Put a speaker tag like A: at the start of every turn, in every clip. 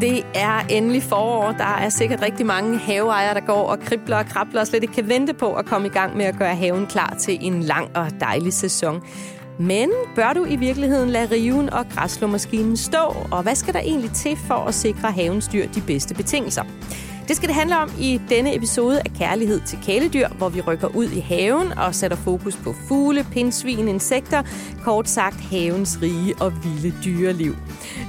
A: Det er endelig forår. Der er sikkert rigtig mange haveejere, der går og kribler og krabler og slet ikke kan vente på at komme i gang med at gøre haven klar til en lang og dejlig sæson. Men bør du i virkeligheden lade riven og græsslåmaskinen stå? Og hvad skal der egentlig til for at sikre havens dyr de bedste betingelser? Det skal det handle om i denne episode af Kærlighed til kæledyr, hvor vi rykker ud i haven og sætter fokus på fugle, pindsvin, insekter, kort sagt havens rige og vilde dyreliv.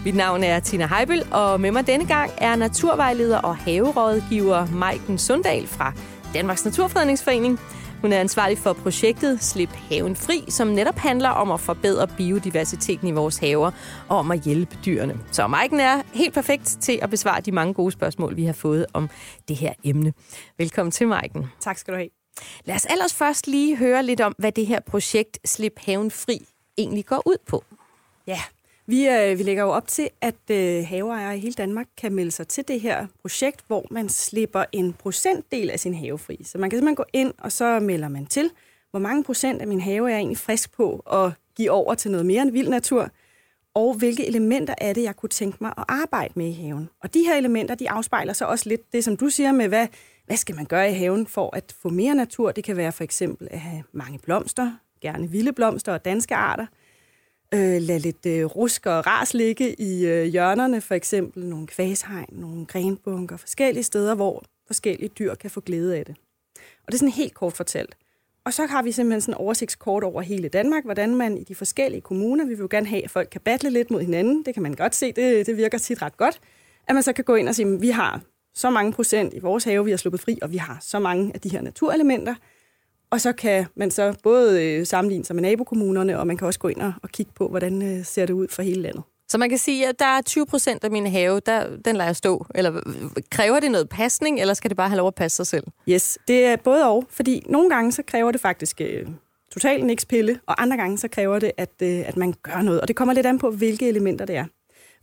A: Mit navn er Tina Heibel, og med mig denne gang er naturvejleder og haverådgiver Maiken Sundal fra Danmarks Naturfredningsforening. Hun er ansvarlig for projektet Slip haven fri, som netop handler om at forbedre biodiversiteten i vores haver og om at hjælpe dyrene. Så Maiken er helt perfekt til at besvare de mange gode spørgsmål, vi har fået om det her emne. Velkommen til, Maiken.
B: Tak skal du have.
A: Lad os allers først lige høre lidt om, hvad det her projekt Slip haven fri egentlig går ud på.
B: Ja, vi, øh, vi lægger jo op til, at øh, haveejere i hele Danmark kan melde sig til det her projekt, hvor man slipper en procentdel af sin have fri. Så man kan simpelthen gå ind, og så melder man til, hvor mange procent af min have er jeg egentlig frisk på at give over til noget mere end vild natur, og hvilke elementer er det, jeg kunne tænke mig at arbejde med i haven. Og de her elementer, de afspejler så også lidt det, som du siger med, hvad, hvad skal man gøre i haven for at få mere natur? Det kan være for eksempel at have mange blomster, gerne vilde blomster og danske arter – øh, lade lidt øh, rusk og ras ligge i øh, hjørnerne, for eksempel nogle kvashegn, nogle grenbunker, forskellige steder, hvor forskellige dyr kan få glæde af det. Og det er sådan helt kort fortalt. Og så har vi simpelthen sådan en oversigtskort over hele Danmark, hvordan man i de forskellige kommuner, vi vil jo gerne have, at folk kan battle lidt mod hinanden, det kan man godt se, det, det virker tit ret godt, at man så kan gå ind og sige, at vi har så mange procent i vores have, vi har sluppet fri, og vi har så mange af de her naturelementer, og så kan man så både øh, sammenligne sig med nabokommunerne, og man kan også gå ind og, og kigge på, hvordan øh, ser det ud for hele landet.
A: Så man kan sige, at der er 20 procent af min have, der, den lader jeg stå. Eller kræver det noget pasning, eller skal det bare have lov at passe sig selv?
B: Yes, det er både og, fordi nogle gange så kræver det faktisk øh, totalt en pille, og andre gange så kræver det, at, øh, at man gør noget. Og det kommer lidt an på, hvilke elementer det er.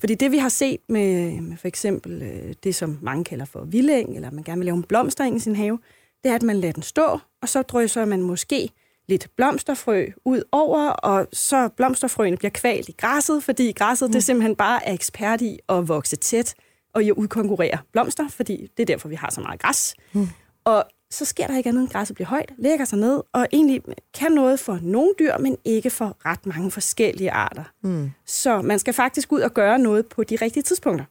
B: Fordi det, vi har set med, med for eksempel øh, det, som mange kalder for vildæng, eller man gerne vil lave en blomstring i sin have, det er, at man lader den stå, og så drysser man måske lidt blomsterfrø ud over, og så blomsterfrøene bliver kvalt i græsset, fordi græsset mm. det simpelthen bare er ekspert i at vokse tæt og i at udkonkurrere blomster, fordi det er derfor, vi har så meget græs. Mm. Og så sker der ikke andet end, at græsset bliver højt, lægger sig ned, og egentlig kan noget for nogle dyr, men ikke for ret mange forskellige arter. Mm. Så man skal faktisk ud og gøre noget på de rigtige tidspunkter.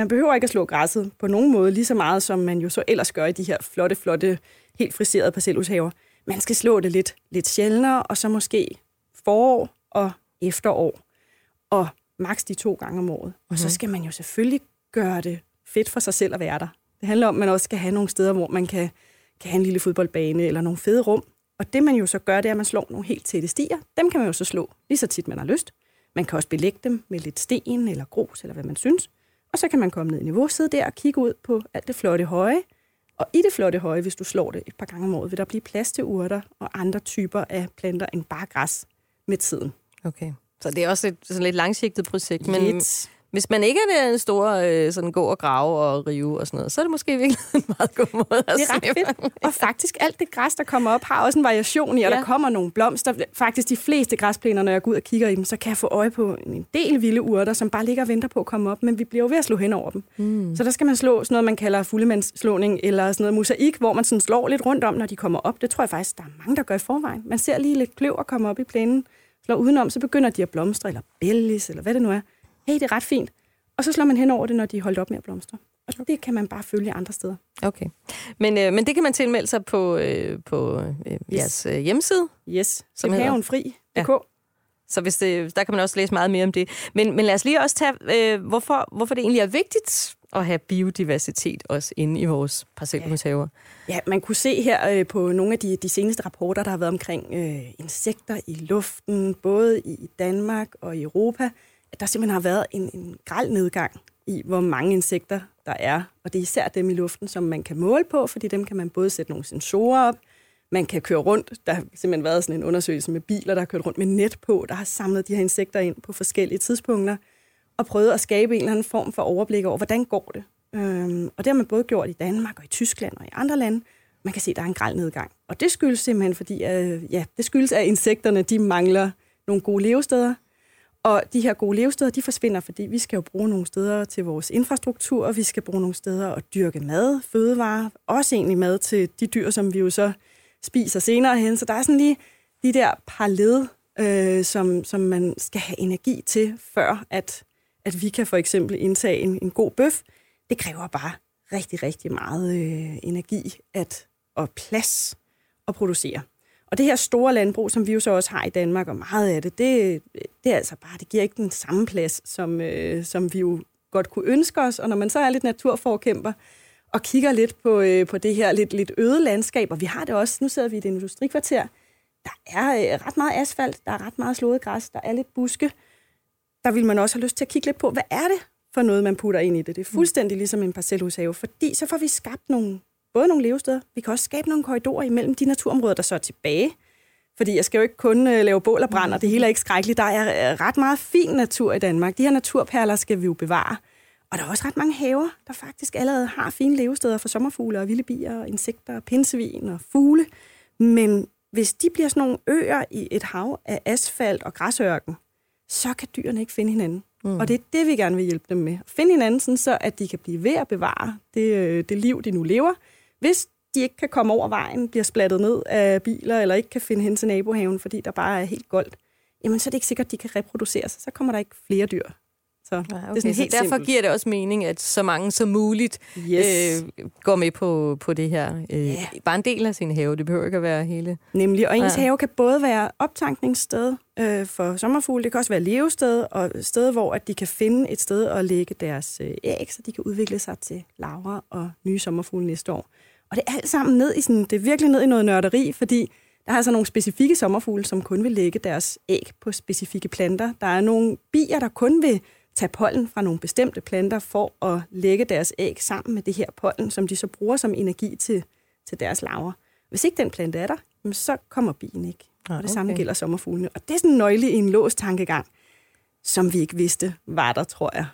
B: Man behøver ikke at slå græsset på nogen måde lige så meget, som man jo så ellers gør i de her flotte, flotte, helt friserede parcelhushaver. Man skal slå det lidt, lidt sjældnere, og så måske forår og efterår, og maks de to gange om året. Mm-hmm. Og så mhm. skal man jo selvfølgelig gøre det fedt for sig selv at være der. Det handler om, at man også skal have nogle steder, hvor man kan, kan have en lille fodboldbane eller nogle fede rum. Og det man jo så gør, det er, at man slår nogle helt tætte stier. Dem kan man jo så slå lige så tit, man har lyst. Man kan også belægge dem med lidt sten eller grus, eller hvad man synes. Og så kan man komme ned i niveau, sidde der og kigge ud på alt det flotte høje. Og i det flotte høje, hvis du slår det et par gange om året, vil der blive plads til urter og andre typer af planter end bare græs med tiden.
A: Okay. Så det er også et sådan lidt langsigtet projekt. Men, lidt. Hvis man ikke er en stor øh, sådan gå og grave og rive og sådan noget, så er det måske virkelig en meget god måde at
B: Det er ret fedt. Og faktisk alt det græs, der kommer op, har også en variation i, og ja. der kommer nogle blomster. Faktisk de fleste græsplæner, når jeg går ud og kigger i dem, så kan jeg få øje på en del vilde urter, som bare ligger og venter på at komme op, men vi bliver jo ved at slå hen over dem. Mm. Så der skal man slå sådan noget, man kalder fuldemandsslåning, eller sådan noget mosaik, hvor man sådan slår lidt rundt om, når de kommer op. Det tror jeg faktisk, der er mange, der gør i forvejen. Man ser lige lidt kløver komme op i plænen, slår udenom, så begynder de at blomstre, eller bellis, eller hvad det nu er hey, det er ret fint. Og så slår man hen over det, når de er holdt op med at blomstre. Og det kan man bare følge andre steder.
A: Okay. Men, øh, men det kan man tilmelde sig på, øh, på øh, yes. jeres øh, hjemmeside?
B: Yes, som havenfri.dk. Ja.
A: Så hvis det, der kan man også læse meget mere om det. Men, men lad os lige også tage, øh, hvorfor, hvorfor det egentlig er vigtigt at have biodiversitet også inde i vores parcelhushaver.
B: Ja. ja, man kunne se her øh, på nogle af de, de seneste rapporter, der har været omkring øh, insekter i luften, både i Danmark og i Europa, at der simpelthen har været en, en græld nedgang i, hvor mange insekter der er. Og det er især dem i luften, som man kan måle på, fordi dem kan man både sætte nogle sensorer op, man kan køre rundt. Der har simpelthen været sådan en undersøgelse med biler, der har kørt rundt med net på, der har samlet de her insekter ind på forskellige tidspunkter, og prøvet at skabe en eller anden form for overblik over, hvordan går det. Øhm, og det har man både gjort i Danmark og i Tyskland og i andre lande. Man kan se, at der er en græld nedgang. Og det skyldes simpelthen, fordi øh, ja, det skyldes, at insekterne de mangler nogle gode levesteder, og de her gode levesteder, de forsvinder, fordi vi skal jo bruge nogle steder til vores infrastruktur, og vi skal bruge nogle steder at dyrke mad, fødevarer, også egentlig mad til de dyr, som vi jo så spiser senere hen. Så der er sådan lige de der par led, øh, som, som man skal have energi til, før at, at vi kan for eksempel indtage en, en god bøf. Det kræver bare rigtig, rigtig meget øh, energi at, og plads at producere. Og det her store landbrug, som vi jo så også har i Danmark, og meget af det, det, det er altså bare, det giver ikke den samme plads, som, øh, som vi jo godt kunne ønske os. Og når man så er lidt naturforkæmper, og kigger lidt på, øh, på det her lidt, lidt øde landskab, og vi har det også, nu sidder vi i et industrikvarter, der er øh, ret meget asfalt, der er ret meget slået græs, der er lidt buske. Der vil man også have lyst til at kigge lidt på, hvad er det for noget, man putter ind i det? Det er fuldstændig ligesom en parcelhushave, fordi så får vi skabt nogle, både nogle levesteder, vi kan også skabe nogle korridorer imellem de naturområder, der så er tilbage. Fordi jeg skal jo ikke kun øh, lave bål og brand, og det hele er ikke skrækkeligt. Der er øh, ret meget fin natur i Danmark. De her naturperler skal vi jo bevare. Og der er også ret mange haver, der faktisk allerede har fine levesteder for sommerfugle og vilde bier, og insekter, og pinsevin og fugle. Men hvis de bliver sådan nogle øer i et hav af asfalt og græsørken, så kan dyrene ikke finde hinanden. Mm. Og det er det, vi gerne vil hjælpe dem med. Finde hinanden, sådan så at de kan blive ved at bevare det, øh, det liv, de nu lever. Hvis de ikke kan komme over vejen, bliver splattet ned af biler, eller ikke kan finde hen til nabohaven, fordi der bare er helt goldt, jamen så er det ikke sikkert, at de kan reproducere sig. Så kommer der ikke flere dyr
A: så, ja, okay. det er sådan helt så derfor simpelt. giver det også mening, at så mange som muligt yes. øh, går med på, på det her. Øh, yeah. Bare en del af sin have, det behøver ikke at være hele.
B: Nemlig, og ens ja. have kan både være optankningssted øh, for sommerfugle, det kan også være levested, og sted, hvor at de kan finde et sted at lægge deres øh, æg, så de kan udvikle sig til larver og nye sommerfugle næste år. Og det er alt sammen ned i sådan, det er virkelig ned i noget nørderi, fordi der er altså nogle specifikke sommerfugle, som kun vil lægge deres æg på specifikke planter. Der er nogle bier, der kun vil tage pollen fra nogle bestemte planter for at lægge deres æg sammen med det her pollen, som de så bruger som energi til, til deres larver. Hvis ikke den plante er der, så kommer bien ikke. Ah, og det samme gælder sommerfuglene. Og det er sådan en nøgle i en låst tankegang, som vi ikke vidste var der, tror jeg.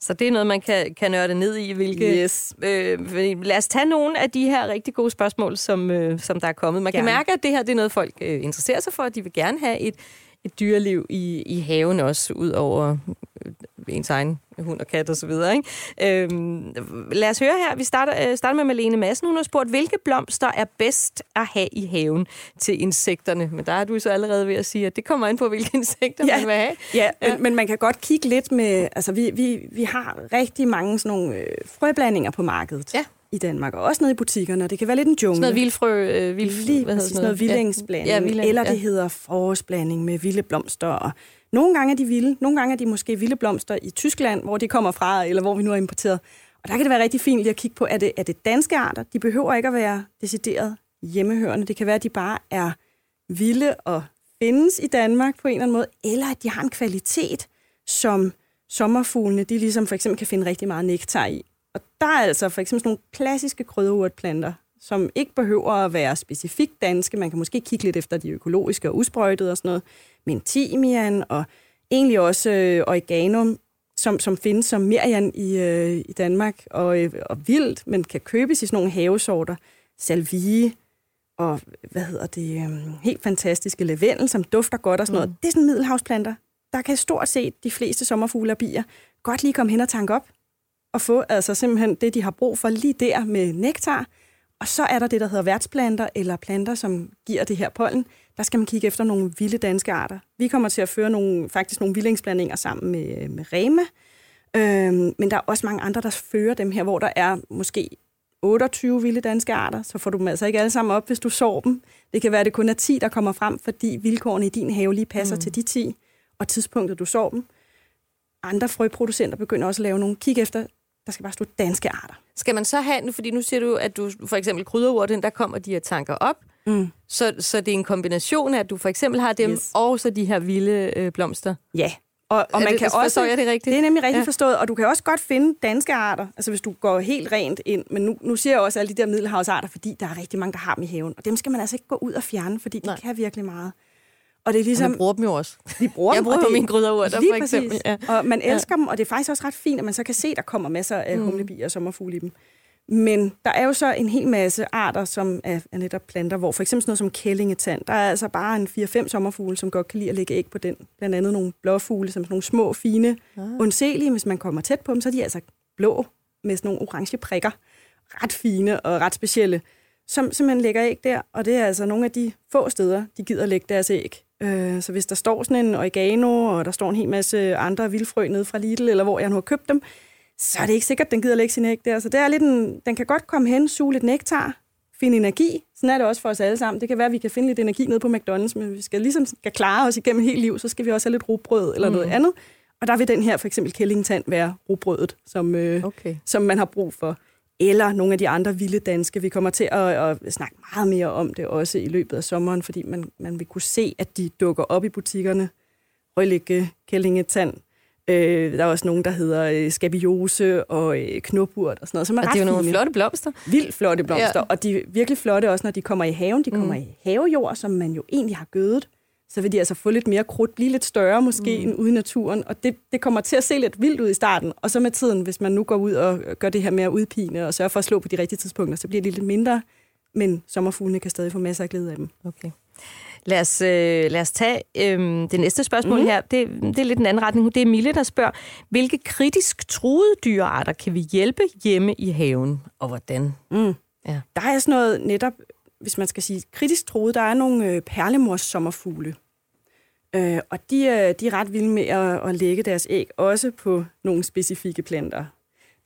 A: Så det er noget, man kan, kan nørde ned i, hvilke... Yes. Øh, lad os tage nogle af de her rigtig gode spørgsmål, som, øh, som der er kommet. Man gerne. kan mærke, at det her det er noget, folk øh, interesserer sig for, de vil gerne have et, et dyreliv i, i haven også, ud over øh, ens egen hund og kat og så videre. Ikke? Øhm, lad os høre her. Vi starter, øh, starter med Malene Madsen. Hun har spurgt, hvilke blomster er bedst at have i haven til insekterne? Men der er du så allerede ved at sige, at det kommer ind på, hvilke insekter ja. man vil have.
B: Ja, ja. Men, men man kan godt kigge lidt med... Altså, vi, vi, vi har rigtig mange sådan nogle øh, frøblandinger på markedet. Ja i Danmark, og også nede i butikkerne. Det kan være lidt en jungle. Sådan
A: noget vildfrø, øh, vild,
B: Lige hvad hedder sådan noget? Vildingsblanding, ja. Ja, vilding, eller det ja. hedder forårsblanding med vilde blomster. Og nogle gange er de vilde, nogle gange er de måske vilde blomster i Tyskland, hvor de kommer fra, eller hvor vi nu er importeret. Og der kan det være rigtig fint lige at kigge på, er det, er det danske arter? De behøver ikke at være decideret hjemmehørende. Det kan være, at de bare er vilde og findes i Danmark på en eller anden måde, eller at de har en kvalitet, som sommerfuglene, de ligesom for eksempel kan finde rigtig meget nektar i. Og der er altså for eksempel sådan nogle klassiske krydderurtplanter, som ikke behøver at være specifikt danske. Man kan måske kigge lidt efter de økologiske og usprøjtede og sådan noget. Men timian og egentlig også øh, oregano, som, som findes som merian i, øh, i Danmark, og, øh, og vildt, men kan købes i sådan nogle havesorter. Salvie og, hvad hedder det, øh, helt fantastiske lavendel, som dufter godt og sådan noget. Mm. Det er sådan middelhavsplanter. Der kan stort set de fleste sommerfugle og bier godt lige komme hen og tanke op og få altså simpelthen det, de har brug for lige der med nektar. Og så er der det, der hedder værtsplanter, eller planter, som giver det her pollen. Der skal man kigge efter nogle vilde danske arter. Vi kommer til at føre nogle, faktisk nogle vildingsblandinger sammen med, med Rema. Øhm, men der er også mange andre, der fører dem her, hvor der er måske 28 vilde danske arter, så får du dem altså ikke alle sammen op, hvis du sår dem. Det kan være, at det kun er 10, der kommer frem, fordi vilkårene i din have lige passer mm. til de 10, og tidspunktet, du sår dem. Andre frøproducenter begynder også at lave nogle kig efter der skal bare stå danske arter.
A: Skal man så have, fordi nu siger du, at du for eksempel krydderurten, der kommer de her tanker op, mm. så, så det er en kombination af, at du for eksempel har dem, yes. og så de her vilde øh, blomster?
B: Ja, og, og man det, kan også...
A: jeg det rigtigt?
B: Det er nemlig rigtigt ja. forstået, og du kan også godt finde danske arter, altså hvis du går helt rent ind, men nu, nu siger jeg også alle de der middelhavsarter, fordi der er rigtig mange, der har dem i haven, og dem skal man altså ikke gå ud og fjerne, fordi de Nej. kan virkelig meget.
A: Og det er ligesom... Og bruger dem jo også.
B: Vi bruger
A: jeg
B: bruger
A: dem, min krydderurter, for eksempel.
B: Ja. Og man elsker ja. dem, og det er faktisk også ret fint, at man så kan se, at der kommer masser af mm. humlebier og sommerfugle i dem. Men der er jo så en hel masse arter, som er, er netop planter, hvor for eksempel sådan noget som kællingetand, der er altså bare en 4-5 sommerfugle, som godt kan lide at lægge æg på den. Blandt andet nogle blåfugle, som sådan nogle små, fine, ah. undselige. Hvis man kommer tæt på dem, så er de altså blå med sådan nogle orange prikker. Ret fine og ret specielle, som simpelthen lægger æg der. Og det er altså nogle af de få steder, de gider lægge deres æg. Øh, så hvis der står sådan en oregano, og der står en hel masse andre vildfrø nede fra Lidl, eller hvor jeg nu har købt dem, så er det ikke sikkert, at den gider lægge sin æg der. Så det er lidt en, den kan godt komme hen, suge lidt nektar, finde energi. Sådan er det også for os alle sammen. Det kan være, at vi kan finde lidt energi nede på McDonald's, men vi skal ligesom skal klare os igennem hele liv, så skal vi også have lidt rugbrød eller mm. noget andet. Og der vil den her, for eksempel kællingtand, være rugbrødet, som, øh, okay. som man har brug for. Eller nogle af de andre vilde danske. Vi kommer til at, at snakke meget mere om det også i løbet af sommeren, fordi man, man vil kunne se, at de dukker op i butikkerne. Rødlægge, kællingetand, Øh, der er også nogen, der hedder øh, skabiose og øh, knopurt og sådan noget, som er
A: og det er jo
B: nogle
A: fine. flotte blomster.
B: Vildt flotte blomster, ja. og de er virkelig flotte også, når de kommer i haven. De kommer mm. i havejord, som man jo egentlig har gødet. Så vil de altså få lidt mere krudt, blive lidt større måske mm. end ude i naturen. Og det, det kommer til at se lidt vildt ud i starten. Og så med tiden, hvis man nu går ud og gør det her med at udpine og sørge for at slå på de rigtige tidspunkter, så bliver det lidt mindre. Men sommerfuglene kan stadig få masser af glæde af dem.
A: Okay. Lad os, øh, lad os tage øh, det næste spørgsmål mm. her. Det, det er lidt en anden retning. Det er Mille, der spørger, hvilke kritisk truede dyrearter kan vi hjælpe hjemme i haven, og hvordan?
B: Mm. Ja. Der er sådan noget netop, hvis man skal sige kritisk truede, der er nogle øh, perlemors sommerfugle. Øh, og de, øh, de er ret vilde med at, at lægge deres æg, også på nogle specifikke planter.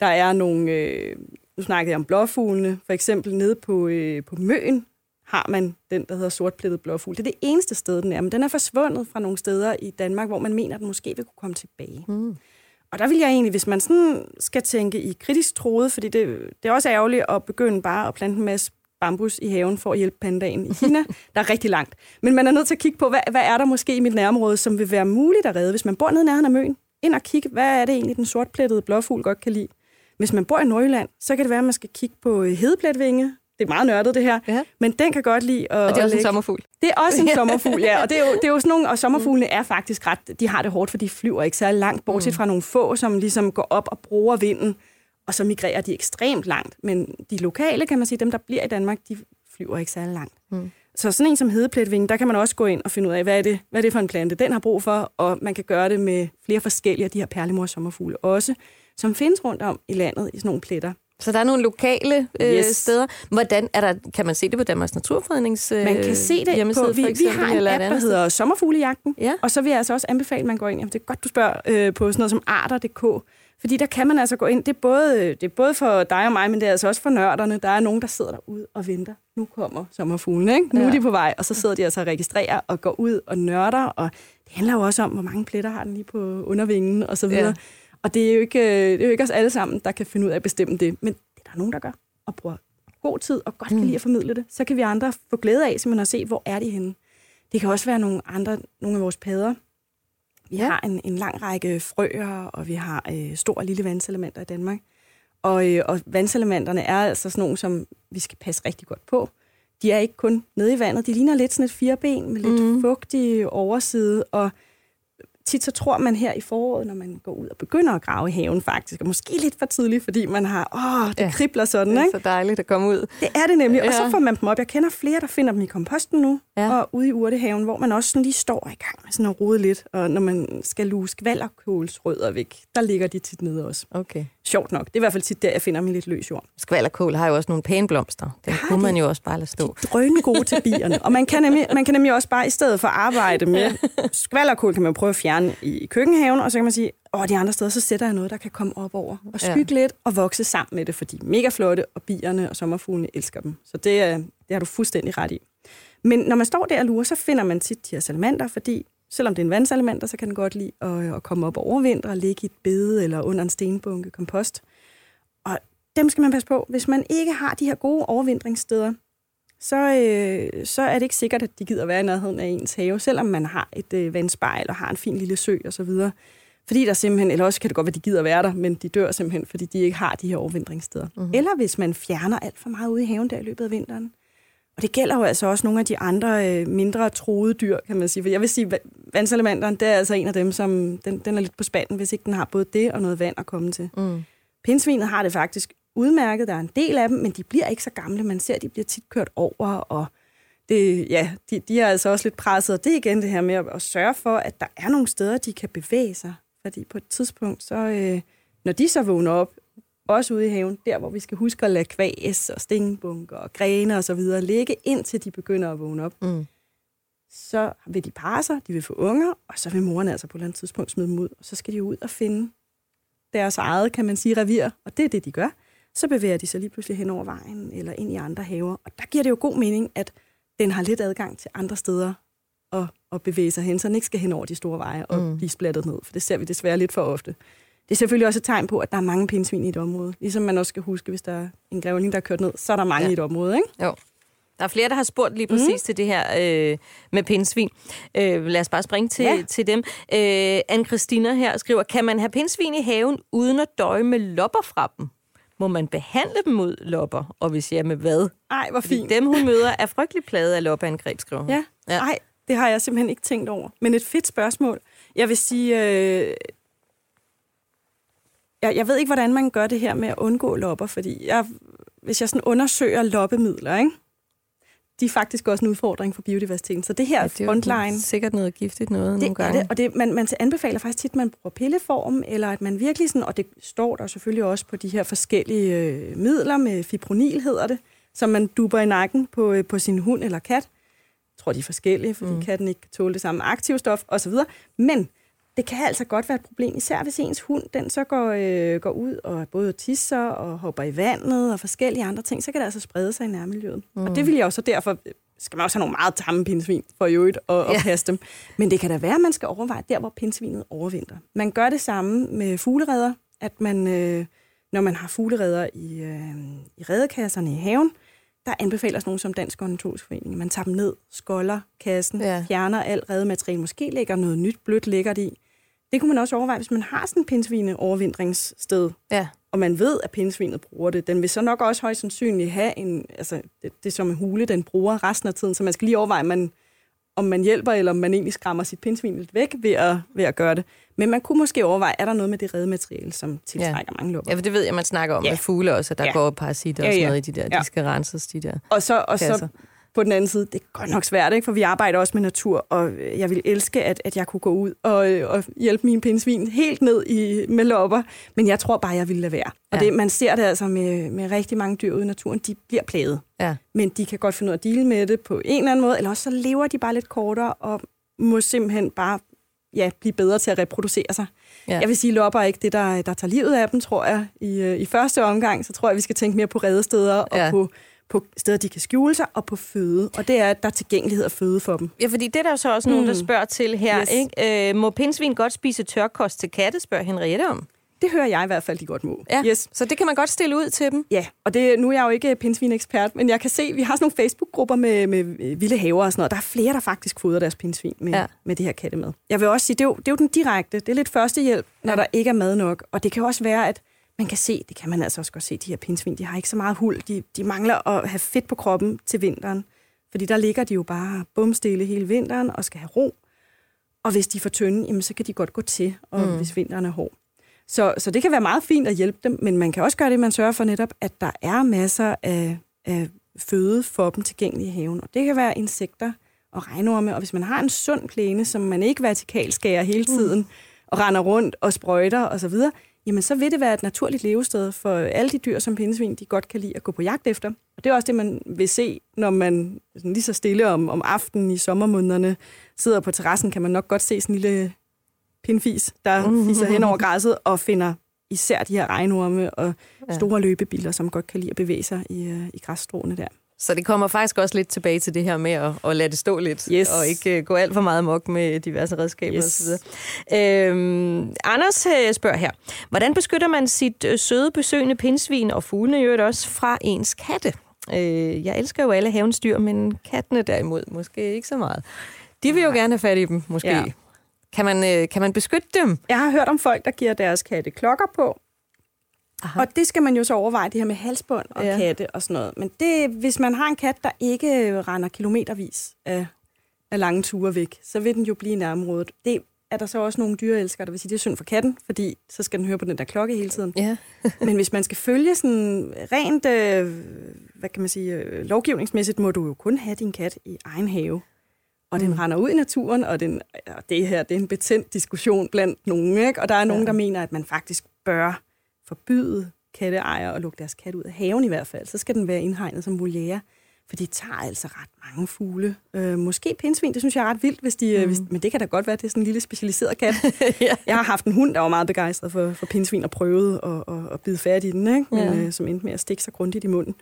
B: Der er nogle, øh, nu snakker jeg om blåfuglene, for eksempel nede på, øh, på Møen, har man den, der hedder sortplettet blåfugl. Det er det eneste sted, den er, men den er forsvundet fra nogle steder i Danmark, hvor man mener, at den måske vil kunne komme tilbage. Mm. Og der vil jeg egentlig, hvis man sådan skal tænke i kritisk troet, fordi det, det er også ærgerligt at begynde bare at plante en masse bambus i haven for at hjælpe pandaen i Kina. der er rigtig langt. Men man er nødt til at kigge på, hvad, hvad er der måske i mit nærområde, som vil være muligt at redde, hvis man bor nede nærheden af Møn. Ind og kigge, hvad er det egentlig, den sortplettede blåfugl godt kan lide. Hvis man bor i Nordjylland, så kan det være, at man skal kigge på hedepletvinge, det er meget nørdet, det her. Ja. Men den kan godt lide at...
A: Og det er
B: også
A: en sommerfugl.
B: Det er også en sommerfugl, ja. Og det er jo, det er jo sådan nogle... Og sommerfuglene er faktisk ret... De har det hårdt, for de flyver ikke så langt, bortset mm. fra nogle få, som ligesom går op og bruger vinden. Og så migrerer de ekstremt langt. Men de lokale, kan man sige, dem der bliver i Danmark, de flyver ikke så langt. Mm. Så sådan en som hedepletving, der kan man også gå ind og finde ud af, hvad er, det, hvad er det for en plante, den har brug for, og man kan gøre det med flere forskellige af de her perlemors sommerfugle også, som findes rundt om i landet i sådan nogle pletter.
A: Så der er nogle lokale øh, yes. steder. Hvordan er der, kan man se det på Danmarks Naturfrednings øh,
B: Man kan se det på, vi,
A: for eksempel,
B: vi har en
A: eller
B: app, der hedder Sommerfuglejagten,
A: ja.
B: og så vil jeg altså også anbefale, at man går ind, jamen det er godt, du spørger, øh, på sådan noget som arter.dk, fordi der kan man altså gå ind, det er, både, det er både for dig og mig, men det er altså også for nørderne. Der er nogen, der sidder derude og venter. Nu kommer sommerfuglen, ikke? Nu ja. er de på vej, og så sidder de altså og registrerer og går ud og nørder, og det handler jo også om, hvor mange pletter har den lige på undervingen og så videre. Ja. Og det er, jo ikke, det er jo ikke os alle sammen, der kan finde ud af at bestemme det, men det er der nogen, der gør og bruger god tid og godt kan mm. lide at formidle det. Så kan vi andre få glæde af simpelthen at se, hvor er de henne. Det kan også være nogle andre, nogle af vores padder. Vi ja. har en, en lang række frøer, og vi har øh, store og lille vandselementer i Danmark. Og, øh, og vandselementerne er altså sådan nogle, som vi skal passe rigtig godt på. De er ikke kun nede i vandet. De ligner lidt sådan et fireben med lidt mm. fugtig overside, og tit så tror man her i foråret, når man går ud og begynder at grave i haven faktisk, og måske lidt for tidligt, fordi man har, åh, det ja, kribler sådan,
A: det er
B: ikke?
A: så dejligt at komme ud.
B: Det er det nemlig, ja. og så får man dem op. Jeg kender flere, der finder dem i komposten nu, ja. og ude i urtehaven, hvor man også sådan lige står i gang med sådan at rode lidt, og når man skal luge skvallerkålsrødder væk, der ligger de tit nede også.
A: Okay.
B: Sjovt nok. Det er i hvert fald tit der, jeg finder dem i lidt løs jord.
A: Skvallerkål har jo også nogle pæne blomster. Den kunne man jo også bare lade stå.
B: De drøn gode til bierne. Og man kan, nemlig, man kan nemlig også bare, i stedet for at arbejde med skvallerkål, kan man prøve at fjerne i køkkenhaven, og så kan man sige, åh, de andre steder, så sætter jeg noget, der kan komme op over og skygge ja. lidt og vokse sammen med det, fordi de er mega flotte, og bierne og sommerfuglene elsker dem. Så det, det har du fuldstændig ret i. Men når man står der og lurer, så finder man tit de her salamander, fordi selvom det er en vandsalamander, så kan den godt lide at, at komme op og overvintre og ligge i et bede eller under en stenbunke kompost. Og dem skal man passe på. Hvis man ikke har de her gode overvintringssteder, så, øh, så er det ikke sikkert, at de gider være i nærheden af ens have, selvom man har et øh, vandspejl og har en fin lille sø osv. Fordi der simpelthen, eller også kan det godt være, at de gider være der, men de dør simpelthen, fordi de ikke har de her overvintringssteder. Mm-hmm. Eller hvis man fjerner alt for meget ude i haven der i løbet af vinteren. Og det gælder jo altså også nogle af de andre øh, mindre troede dyr, kan man sige. For jeg vil sige, vandsalamanderen, det er altså en af dem, som den, den er lidt på spanden, hvis ikke den har både det og noget vand at komme til. Mm. Pindsvinet har det faktisk udmærket. Der er en del af dem, men de bliver ikke så gamle. Man ser, at de bliver tit kørt over, og det, ja, de, de er altså også lidt presset. Og det er igen det her med at, at sørge for, at der er nogle steder, de kan bevæge sig. Fordi på et tidspunkt, så, øh, når de så vågner op, også ude i haven, der hvor vi skal huske at lade kvæs og stingbunker og grene og så videre ligge, indtil de begynder at vågne op, mm. så vil de parre sig, de vil få unger, og så vil moren altså på et eller andet tidspunkt smide dem ud, og så skal de ud og finde deres eget, kan man sige, revir, og det er det, de gør. Så bevæger de sig lige pludselig hen over vejen eller ind i andre haver, og der giver det jo god mening, at den har lidt adgang til andre steder at, at bevæge sig hen, så den ikke skal hen over de store veje og mm. blive splattet ned, for det ser vi desværre lidt for ofte. Det er selvfølgelig også et tegn på, at der er mange pindsvin i et område. Ligesom man også skal huske, hvis der er en grævling, der er kørt ned, så er der mange ja. i et område, ikke?
A: Jo. Der er flere, der har spurgt lige præcis mm. til det her øh, med pindsvin. Øh, lad os bare springe til, ja. til dem. Øh, anne Christina her skriver, kan man have pindsvin i haven uden at døje med lopper fra dem? Må man behandle dem mod lopper? Og hvis ja, med hvad?
B: Ej, hvor fint.
A: Fordi dem, hun møder, er frygtelig plaget af loppeangreb, skriver hun.
B: Ja. ja, ej, det har jeg simpelthen ikke tænkt over. Men et fedt spørgsmål. Jeg vil sige, øh, jeg, jeg ved ikke, hvordan man gør det her med at undgå lopper, fordi jeg, hvis jeg sådan undersøger loppemidler, ikke? De er faktisk også en udfordring for biodiversiteten. Så det her ja, det er frontline...
A: sikkert noget giftigt noget det nogle gange.
B: Er det, og det, man, man anbefaler faktisk tit, at man bruger pilleform, eller at man virkelig sådan, og det står der selvfølgelig også på de her forskellige øh, midler med fipronil, hedder det, som man duber i nakken på, øh, på sin hund eller kat. Jeg tror, de er forskellige, fordi mm. katten ikke kan tåle det samme aktivstof osv. Men det kan altså godt være et problem, især hvis ens hund den så går, øh, går ud og både tisser og hopper i vandet og forskellige andre ting, så kan det altså sprede sig i nærmiljøet. Mm. Og det vil jeg også derfor skal man også have nogle meget tamme pindsvin for i øvrigt at, ja. passe dem. Men det kan da være, at man skal overveje der, hvor pindsvinet overvinter. Man gør det samme med fugleredder, at man, øh, når man har fugleredder i, øh, i redekasserne i haven, der anbefaler nogen som Dansk Ornitologisk Forening, man tager dem ned, skolder kassen, ja. fjerner alt redemateriale, måske lægger noget nyt blødt lækkert i, det kunne man også overveje, hvis man har sådan en pindsvine overvindringssted, ja. og man ved, at pindsvinet bruger det. Den vil så nok også højst sandsynligt have en, altså det, det er som en hule, den bruger resten af tiden, så man skal lige overveje, man, om man hjælper, eller om man egentlig skræmmer sit pindsvin lidt væk ved at, ved at gøre det. Men man kunne måske overveje, er der noget med det redemateriale, som tiltrækker ja. mange lupper?
A: Ja, for det ved jeg, man snakker om ja. med fugle også, at der ja. går parasitter ja, ja. og sådan noget i de der. Ja. De skal renses, de der
B: Og så, og så på den anden side, det er godt nok svært, ikke? for vi arbejder også med natur, og jeg vil elske, at, at jeg kunne gå ud og, og hjælpe mine pindsvin helt ned i, med lopper, men jeg tror bare, jeg ville lade være. Ja. Og det, man ser det altså med, med rigtig mange dyr ude i naturen, de bliver plaget. Ja. Men de kan godt finde ud af at dele med det på en eller anden måde, eller også så lever de bare lidt kortere, og må simpelthen bare ja, blive bedre til at reproducere sig. Ja. Jeg vil sige, lopper er ikke det, der, der tager livet af dem, tror jeg. I, øh, I første omgang, så tror jeg, vi skal tænke mere på redesteder og ja. på på steder, de kan skjule sig, og på føde. Og det er, at der er tilgængelighed af føde for dem.
A: Ja, fordi det er der så også mm. nogen, der mm. spørger til her. Yes. Ikke? Øh, må pindsvin godt spise tørkost til katte, spørger Henriette om.
B: Det hører jeg i hvert fald, de godt må.
A: Ja, yes. Så det kan man godt stille ud til dem?
B: Ja, og det, nu er jeg jo ikke pindsvin-ekspert, men jeg kan se, vi har sådan nogle Facebook-grupper med, med vilde haver og sådan noget. Der er flere, der faktisk fodrer deres pindsvin med, ja. med det her kattemad. Jeg vil også sige, det er, jo, det er jo den direkte. Det er lidt førstehjælp, når ja. der ikke er mad nok. Og det kan også være, at man kan se, det kan man altså også godt se, de her pindsvin, de har ikke så meget hul. De, de mangler at have fedt på kroppen til vinteren. Fordi der ligger de jo bare bumstille hele vinteren og skal have ro. Og hvis de er for tynde, jamen, så kan de godt gå til, og mm. hvis vinteren er hård. Så, så det kan være meget fint at hjælpe dem, men man kan også gøre det, man sørger for netop, at der er masser af, af føde for dem tilgængelige i haven. Og det kan være insekter og regnorme, og hvis man har en sund plæne, som man ikke vertikalskærer hele tiden, mm. og render rundt og sprøjter osv., jamen så vil det være et naturligt levested for alle de dyr, som pindsvin de godt kan lide at gå på jagt efter. Og det er også det, man vil se, når man sådan lige så stille om, om aftenen i sommermånederne sidder på terrassen, kan man nok godt se sådan en lille pindfis, der fiser hen over græsset og finder især de her regnorme og store løbebiler, som godt kan lide at bevæge sig i, øh, i græsstråene der.
A: Så det kommer faktisk også lidt tilbage til det her med at, at lade det stå lidt, yes. og ikke uh, gå alt for meget mok med diverse redskaber yes. osv. Øhm, Anders uh, spørger her, hvordan beskytter man sit uh, søde besøgende pindsvin og fuglene i også fra ens katte? Uh, jeg elsker jo alle havens dyr, men kattene derimod måske ikke så meget. De vil jo gerne have fat i dem, måske. Ja. Kan man, uh, kan man beskytte dem?
B: Jeg har hørt om folk, der giver deres katte klokker på, Aha. Og det skal man jo så overveje, det her med halsbånd og ja. katte og sådan noget. Men det, hvis man har en kat, der ikke render kilometervis af, af lange ture væk, så vil den jo blive i nærområdet. Det er der så også nogle dyreelskere, der vil sige, det er synd for katten, fordi så skal den høre på den der klokke hele tiden.
A: Ja.
B: Men hvis man skal følge sådan rent, øh, hvad kan man sige, øh, lovgivningsmæssigt, må du jo kun have din kat i egen have. Og den
A: Mm.
B: render ud i naturen, og, den, og det her det er en betændt diskussion blandt nogen. Ikke? Og der er nogen,
A: Ja.
B: der mener, at man faktisk bør forbyde katteejere at lukke deres kat ud af haven i hvert fald. Så skal den være indhegnet som voliere. For de tager altså ret mange fugle. Øh, måske pindsvin, det synes jeg er ret vildt, hvis de, mm. hvis, men det kan da godt være, at det er sådan en lille specialiseret kat.
A: ja.
B: Jeg har haft en hund, der var meget begejstret for, for pindsvin og prøvede at, at, at bide fat i den, ikke? Men,
A: Ja.
B: øh, som endte med at stikke sig grundigt i munden.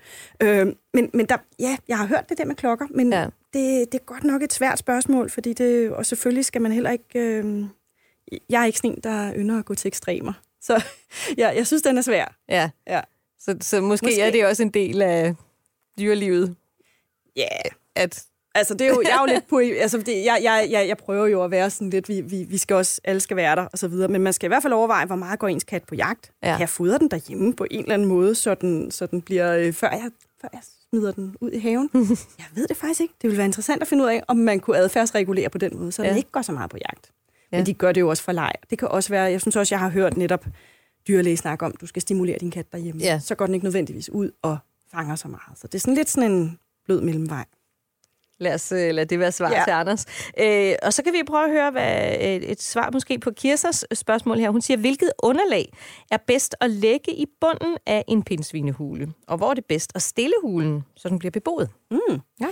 B: Øh, men men der, ja, jeg har hørt det der med klokker, men
A: Ja.
B: ja. det, det er godt nok et svært spørgsmål, fordi det, og selvfølgelig skal man heller ikke... Øh, jeg er ikke sådan en, der ynder at gå til ekstremer. Så jeg, jeg synes, den er svær.
A: ja.
B: Ja.
A: Så, så måske, måske er det også en del af dyrelivet,
B: Ja, yeah.
A: at
B: Altså, det er jo, jeg er jo lidt på... Altså, det, jeg, jeg, jeg, jeg prøver jo at være sådan lidt... Vi, vi, vi skal også... Alle skal være der, og så videre. Men man skal i hvert fald overveje, hvor meget går ens kat på jagt.
A: Ja.
B: Kan jeg fodre den derhjemme på en eller anden måde, så den, så den bliver... Øh, før, jeg, før jeg smider den ud i haven? jeg ved det faktisk ikke. Det ville være interessant at finde ud af, om man kunne adfærdsregulere på den måde, så ja.
A: Ja.
B: den ikke går så meget på jagt.
A: Ja.
B: Men de gør det jo også for leg. Det kan også være... Jeg synes også, jeg har hørt netop dyrlæge snakke om, du skal stimulere din kat derhjemme.
A: Ja.
B: Så går den ikke nødvendigvis ud og fanger så meget. Så det er sådan lidt sådan en blød mellemvej.
A: Lad, os, øh, lad det være svar ja.
B: Ja.
A: til Anders. Øh, og så kan vi prøve at høre hvad, et, et svar måske på Kirsers spørgsmål her. Hun siger, hvilket underlag er bedst at lægge i bunden af en pindsvinehule? Og hvor er det bedst at stille hulen, så den bliver beboet?
B: Mm.
A: Ja.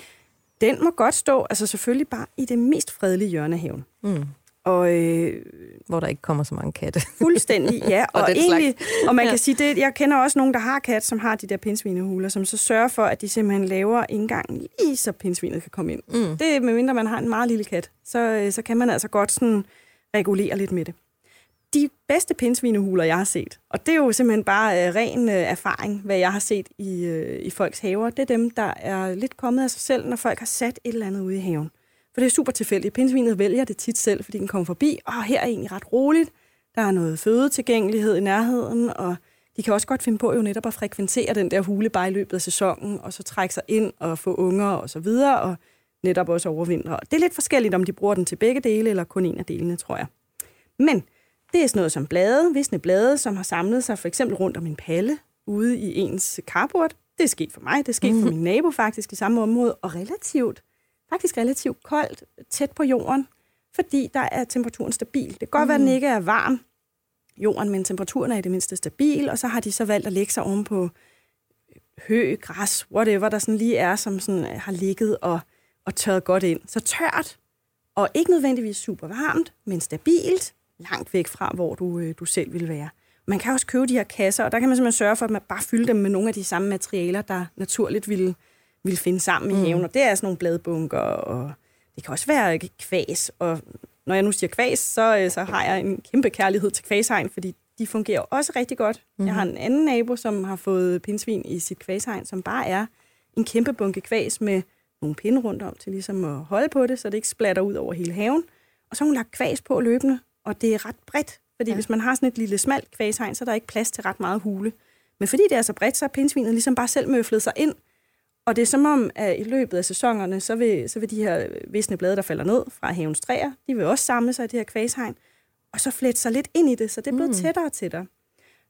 B: Den må godt stå, altså selvfølgelig bare i det mest fredelige hjørne af haven.
A: Mm.
B: Og øh,
A: Hvor der ikke kommer så mange katte.
B: fuldstændig, ja.
A: Og
B: og, egentlig, og man
A: Ja.
B: kan sige, det, jeg kender også nogen, der har kat, som har de der pindsvinehuler, som så sørger for, at de simpelthen laver indgangen lige så pindsvinet kan komme ind.
A: Mm.
B: Det medmindre man har en meget lille kat, så, øh, så kan man altså godt sådan regulere lidt med det. De bedste pindsvinehuler, jeg har set, og det er jo simpelthen bare øh, ren øh, erfaring, hvad jeg har set i, øh, i folks haver, det er dem, der er lidt kommet af sig selv, når folk har sat et eller andet ude i haven. For det er super tilfældigt. Pindsvinet vælger det tit selv, fordi den kommer forbi, og her er egentlig ret roligt. Der er noget fødetilgængelighed i nærheden, og de kan også godt finde på jo netop at frekventere den der hule bare i løbet af sæsonen, og så trække sig ind og få unger og så videre, og netop også overvintre. Og Det er lidt forskelligt, om de bruger den til begge dele, eller kun en af delene, tror jeg. Men det er sådan noget som blade, visne blade, som har samlet sig for eksempel rundt om en palle ude i ens carport. Det er sket for mig, det er sket for min nabo faktisk i samme område, og relativt, faktisk relativt koldt, tæt på jorden, fordi der er temperaturen stabil. Det kan godt være, at den ikke er varm, jorden, men temperaturen er i det mindste stabil, og så har de så valgt at lægge sig oven på hø, græs, whatever, der sådan lige er, som sådan har ligget og, og tørret godt ind. Så tørt, og ikke nødvendigvis super varmt, men stabilt, langt væk fra, hvor du, øh, du selv vil være. Man kan også købe de her kasser, og der kan man simpelthen sørge for, at man bare fylder dem med nogle af de samme materialer, der naturligt ville, ville finde sammen i haven. Og det er sådan nogle bladbunker, og det kan også være kvæs. Og når jeg nu siger kvæs, så, øh, så har jeg en kæmpe kærlighed til kvæshegn, fordi de fungerer også rigtig godt. Mm-hmm. Jeg har en anden nabo, som har fået pindsvin i sit kvæshegn, som bare er en kæmpe bunke kvæs med nogle pinde rundt om til ligesom at holde på det, så det ikke splatter ud over hele haven. Og så har hun lagt kvæs på løbende, og det er ret bredt, fordi ja. hvis man har sådan et lille smalt kvæshegn, så er der ikke plads til ret meget hule. Men fordi det er så bredt, så er pindsvinet ligesom bare selv møflet sig ind, og det er som om, at i løbet af sæsonerne, så vil, så vil de her visne blade, der falder ned fra havens træer, de vil også samle sig i det her kvæshegn, og så flette sig lidt ind i det, så det er blevet mm. tættere og tættere.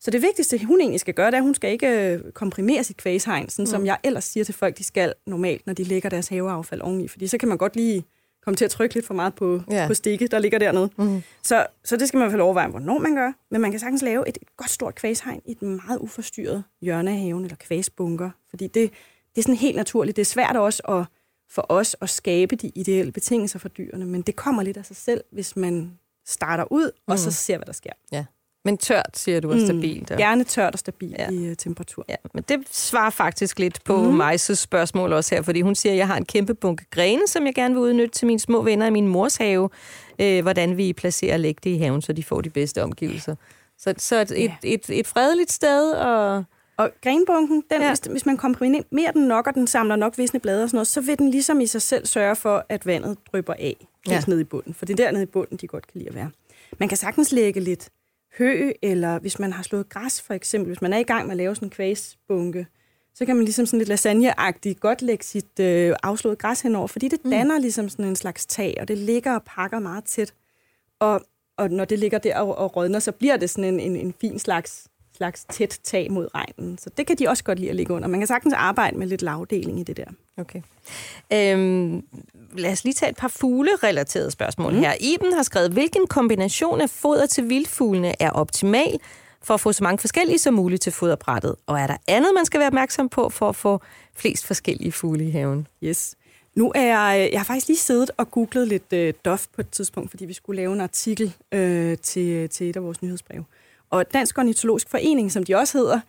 B: Så det vigtigste, hun egentlig skal gøre, det er, at hun skal ikke øh, komprimere sit kvæshegn, sådan mm. som jeg ellers siger til folk, de skal normalt, når de lægger deres haveaffald oveni. Fordi så kan man godt lige komme til at trykke lidt for meget på,
A: ja.
B: på stikke, der ligger dernede. Mm. Så, så det skal man i hvert fald overveje, hvornår man gør. Men man kan sagtens lave et, et godt stort kvæshegn i et meget uforstyrret hjørne af haven, eller kvæsbunker. Fordi det, det er sådan helt naturligt. Det er svært også at, for os at skabe de ideelle betingelser for dyrene, men det kommer lidt af sig selv, hvis man starter ud, og så ser, hvad der sker.
A: Ja. Men tørt, siger du, er stabilt.
B: Mm, gerne tørt og stabilt
A: Ja.
B: ja. i uh, temperatur.
A: Ja, men det svarer faktisk lidt på mm. Majses spørgsmål også her, fordi hun siger, at jeg har en kæmpe bunke grene, som jeg gerne vil udnytte til mine små venner i min mors have. Øh, hvordan vi placerer og lægge det i haven, så de får de bedste omgivelser. Så, så et, et, et, et fredeligt sted, og
B: Og grenbunken, den,
A: Ja.
B: hvis, hvis man komprimerer den nok, og den samler nok visne blade og sådan noget, så vil den ligesom i sig selv sørge for, at vandet drypper af helt
A: Ja.
B: ned i bunden. For det er dernede i bunden, de godt kan lide at være. Man kan sagtens lægge lidt hø, eller hvis man har slået græs for eksempel, hvis man er i gang med at lave sådan en kvæsbunke, så kan man ligesom sådan lidt lasagneagtigt godt lægge sit øh, afslået græs henover, fordi det danner ligesom sådan en slags tag, og det ligger og pakker meget tæt. Og og når det ligger der og, og rådner, så bliver det sådan en, en, en fin slags, slags tæt tag mod regnen. Så det kan de også godt lide at ligge under. Man kan sagtens arbejde med lidt lavdeling i det der.
A: Okay. Øhm, lad os lige tage et par fugle-relaterede spørgsmål mm. her. Iben har skrevet, hvilken kombination af foder til vildfuglene er optimal for at få så mange forskellige som muligt til foderbrættet? Og er der andet, man skal være opmærksom på for at få flest forskellige fugle i haven?
B: Yes. Nu er jeg, jeg har faktisk lige siddet og googlet lidt øh, dof på et tidspunkt, fordi vi skulle lave en artikel øh, til, til et af vores nyhedsbreve. Og Dansk Ornitologisk Forening, som de også hedder,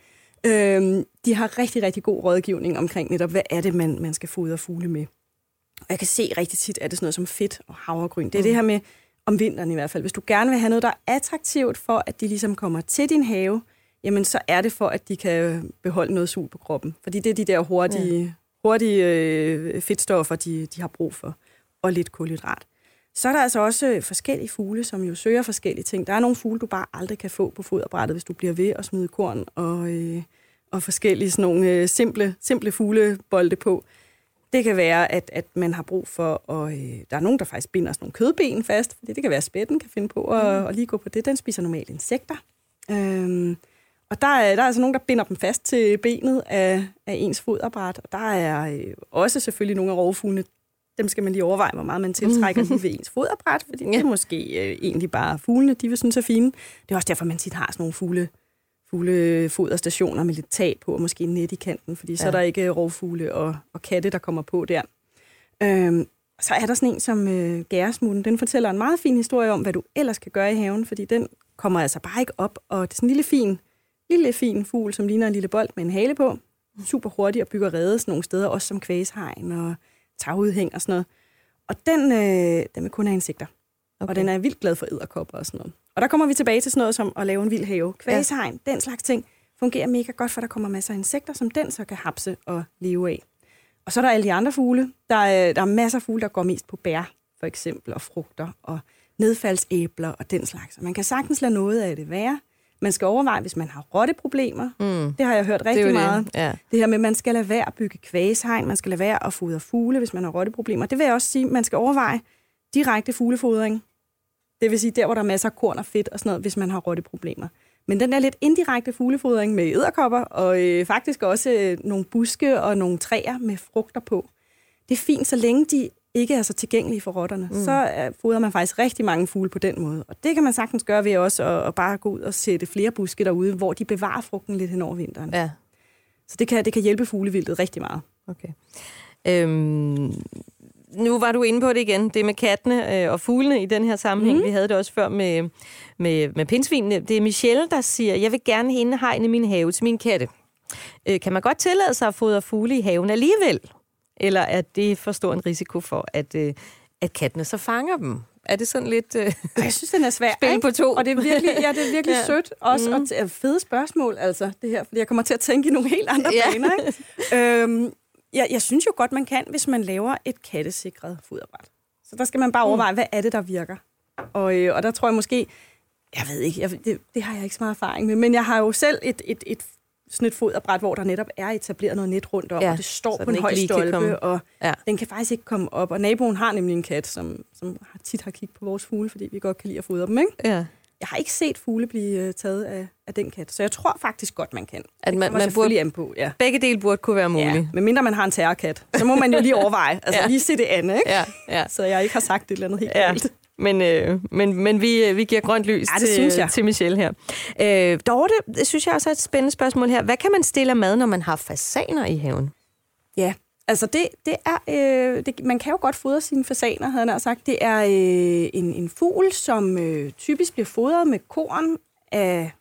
B: øh, de har rigtig, rigtig god rådgivning omkring netop, hvad er det, man, man skal fodre fugle med. Og jeg kan se rigtig tit, at det er sådan noget som fedt og havregryn. Det er mm. det her med, om vinteren i hvert fald. Hvis du gerne vil have noget, der er attraktivt for, at de ligesom kommer til din have, jamen så er det for, at de kan beholde noget sul på kroppen. Fordi det er de der hurtige, ja. hurtige øh, fedtstoffer, de, de har brug for. Og lidt kulhydrat. Så er der altså også forskellige fugle, som jo søger forskellige ting. Der er nogle fugle, du bare aldrig kan få på foderbrættet, hvis du bliver ved at smide korn og, øh, og forskellige sådan nogle øh, simple, simple fuglebolde på. Det kan være, at, at man har brug for, og øh, der er nogen, der faktisk binder sådan nogle kødben fast, fordi det kan være, at spætten kan finde på at, mm. at lige gå på det. Den spiser normalt insekter. Øhm, og der er, der er altså nogen, der binder dem fast til benet af, af ens foderbræt. Og der er øh, også selvfølgelig nogle af rovfuglene, dem skal man lige overveje, hvor meget man tiltrækker lige ved ens foderbræt, fordi det er måske øh, egentlig bare fuglene, de vil synes er fine. Det er også derfor, man tit har sådan nogle fugle, fuglefoderstationer med lidt tag på, og måske net i kanten, fordi ja. så er der ikke rovfugle og, og katte, der kommer på der. Øhm, så er der sådan en som øh, gæresmuten. Den fortæller en meget fin historie om, hvad du ellers kan gøre i haven, fordi den kommer altså bare ikke op, og det er sådan en lille fin, lille fin fugl, som ligner en lille bold med en hale på. Super hurtig og bygger rede sådan nogle steder, også som kvæshegn og tagudhæng og sådan noget. Og den, øh, den vil kun have insekter. Okay. Og den er vildt glad for æderkopper og sådan noget. Og der kommer vi tilbage til sådan noget som at lave en vild have. Kvæshegn, ja. den slags ting, fungerer mega godt, for der kommer masser af insekter, som den så kan hapse og leve af. Og så er der alle de andre fugle. Der er, der er masser af fugle, der går mest på bær, for eksempel, og frugter, og nedfaldsæbler og den slags. Og man kan sagtens lade noget af det være. Man skal overveje, hvis man har rotteproblemer. Mm. Det har jeg hørt rigtig det meget. Det. Ja. det her med, at man skal lade være at bygge kvæshegn, man skal lade være at fodre fugle, hvis man har rotteproblemer. Det vil jeg også sige, man skal overveje direkte fuglefodring. Det vil sige, der hvor der er masser af korn og fedt og sådan noget, hvis man har rotteproblemer. Men den der lidt indirekte fuglefodring med æderkopper, og øh, faktisk også øh, nogle buske og nogle træer med frugter på, det er fint, så længe de ikke er så tilgængelige for rotterne. Mm. Så fodrer man faktisk rigtig mange fugle på den måde. Og det kan man sagtens gøre ved også at, at bare gå ud og sætte flere buske derude, hvor de bevarer frugten lidt hen over vinteren. Ja. Så det kan, det kan hjælpe fuglevildet rigtig meget.
A: Okay. Øhm, nu var du inde på det igen, det med kattene øh, og fuglene i den her sammenhæng. Mm. Vi havde det også før med, med, med pindsvinene. Det er Michelle, der siger, jeg vil gerne hegne min have til min katte. Øh, kan man godt tillade sig at fodre fugle i haven alligevel? Eller er det for stor en risiko for, at, øh, at kattene så fanger dem? Er det sådan lidt øh,
B: Jeg synes, den er svær.
A: Spil på to.
B: Og det er virkelig, ja, det er virkelig ja. sødt. Også, mm. og t- fede spørgsmål, altså, det her. Fordi jeg kommer til at tænke i nogle helt andre ja. baner. Ikke? øhm, jeg, jeg synes jo godt, man kan, hvis man laver et kattesikret foderbræt. Så der skal man bare mm. overveje, mm. hvad er det, der virker. Og, øh, og der tror jeg måske, jeg ved ikke, jeg, det, det har jeg ikke så meget erfaring med, men jeg har jo selv et, et, et sådan et foderbræt, hvor der netop er etableret noget net rundt om, ja, og det står på en høj stolpe, og ja. den kan faktisk ikke komme op. Og naboen har nemlig en kat, som, som tit har kigget på vores fugle, fordi vi godt kan lide at fodre dem, ikke? Ja. Jeg har ikke set fugle blive uh, taget af, af den kat, så jeg tror faktisk godt, man kan.
A: At man, man burde, an på, ja. Begge dele burde kunne være muligt. Ja,
B: medmindre man har en terrorkat, så må man jo lige overveje, altså ja. lige se det andet, ikke? Ja, ja. Så jeg ikke har sagt et eller andet helt ja. galt.
A: Men, øh, men, men vi, øh, vi giver grønt lys ja, det til, til Michelle her. Øh, Dorte, det synes jeg også er et spændende spørgsmål her. Hvad kan man stille mad, når man har fasaner i haven?
B: Ja, altså det, det er... Øh, det, man kan jo godt fodre sine fasaner, havde jeg sagt. Det er øh, en, en fugl, som øh, typisk bliver fodret med korn af,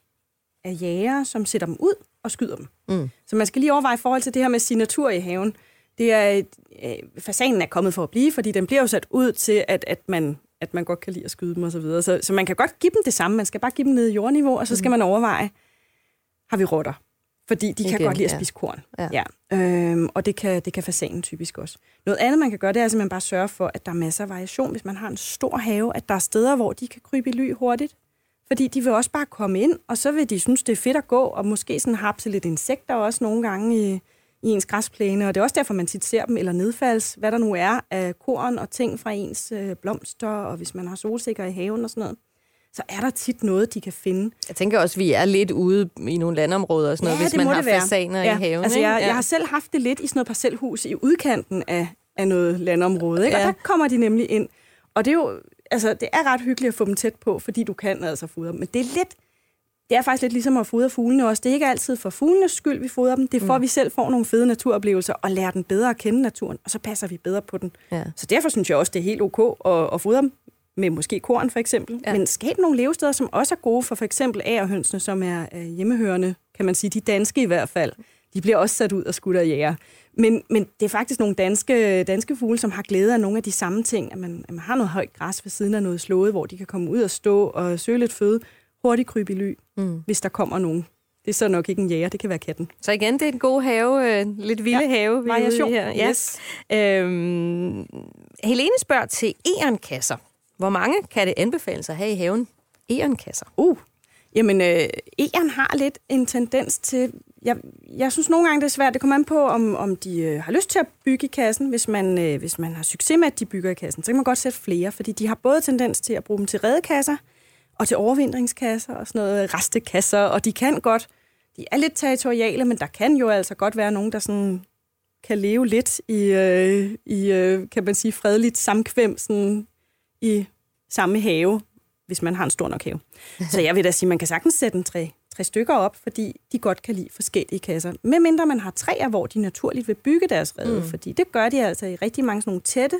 B: af jæger, som sætter dem ud og skyder dem. Mm. Så man skal lige overveje i forhold til det her med signatur i haven. Det er, øh, fasanen er kommet for at blive, fordi den bliver jo sat ud til, at, at man at man godt kan lide at skyde dem osv. Så, videre. så, så man kan godt give dem det samme. Man skal bare give dem ned i jordniveau, og så skal mm. man overveje, har vi rotter? Fordi de kan Igen, godt lide at spise korn. Ja. Ja. Øhm, og det kan, det kan fasanen typisk også. Noget andet, man kan gøre, det er simpelthen bare sørge for, at der er masser af variation. Hvis man har en stor have, at der er steder, hvor de kan krybe i ly hurtigt. Fordi de vil også bare komme ind, og så vil de synes, det er fedt at gå, og måske sådan hapse lidt insekter også nogle gange i, i ens græsplæne, og det er også derfor, man tit ser dem, eller nedfalds, hvad der nu er af korn og ting fra ens øh, blomster, og hvis man har solsikker i haven og sådan noget. Så er der tit noget, de kan finde.
A: Jeg tænker også, at vi er lidt ude i nogle landområder og sådan noget,
B: Ja,
A: hvis
B: det
A: man har fasaner
B: Ja,
A: i haven.
B: Altså, jeg,
A: Ja.
B: jeg har selv haft det lidt i sådan noget parcelhus i udkanten af, af noget landområde, ikke?
A: Ja.
B: og der kommer de nemlig ind. Og det er jo altså, det er ret hyggeligt at få dem tæt på, fordi du kan altså fodre dem. Men det er lidt, det er faktisk lidt ligesom at fodre fuglene også. Det er ikke altid for fuglenes skyld, vi fodrer dem. Det er for, at vi selv får nogle fede naturoplevelser og lærer den bedre at kende naturen, og så passer vi bedre på den.
A: Ja.
B: Så derfor synes jeg også, det er helt ok at, at fodre dem med måske korn for eksempel.
A: Ja.
B: Men skab nogle levesteder, som også er gode for for eksempel agerhønsene, som er øh, hjemmehørende, kan man sige, de danske i hvert fald. De bliver også sat ud og skudt af jæger. Men, men det er faktisk nogle danske, danske fugle, som har glæde af nogle af de samme ting, at man, at man har noget højt græs ved siden af noget slået, hvor de kan komme ud og stå og søge lidt føde, hurtigt krybe i ly,
A: Mm.
B: hvis der kommer nogen. Det er så nok ikke en jæger, det kan være katten.
A: Så igen, det er en god have, øh, lidt vilde
B: Ja,
A: have,
B: variation.
A: her. Ja.
B: Yes.
A: Øhm, Helene spørger til egernkasser. Hvor mange kan det anbefales at have i haven? Egernkasser.
B: Uh, jamen, øh, egern har lidt en tendens til... Jeg, jeg synes nogle gange, det er svært. Det kommer an på, om, om de øh, har lyst til at bygge i kassen. Hvis man, øh, hvis man har succes med, at de bygger i kassen, så kan man godt sætte flere, fordi de har både tendens til at bruge dem til redekasser og til overvindringskasser og sådan noget øh, restekasser, og de kan godt... De er lidt territoriale, men der kan jo altså godt være nogen, der sådan kan leve lidt i, øh, i øh, kan man sige, fredeligt samkvem sådan i samme have, hvis man har en stor nok have. Så jeg vil da sige, man kan sagtens sætte en tre, tre stykker op, fordi de godt kan lide forskellige kasser. Medmindre man har træer, hvor de naturligt vil bygge deres rede, mm. fordi det gør de altså i rigtig mange sådan nogle tætte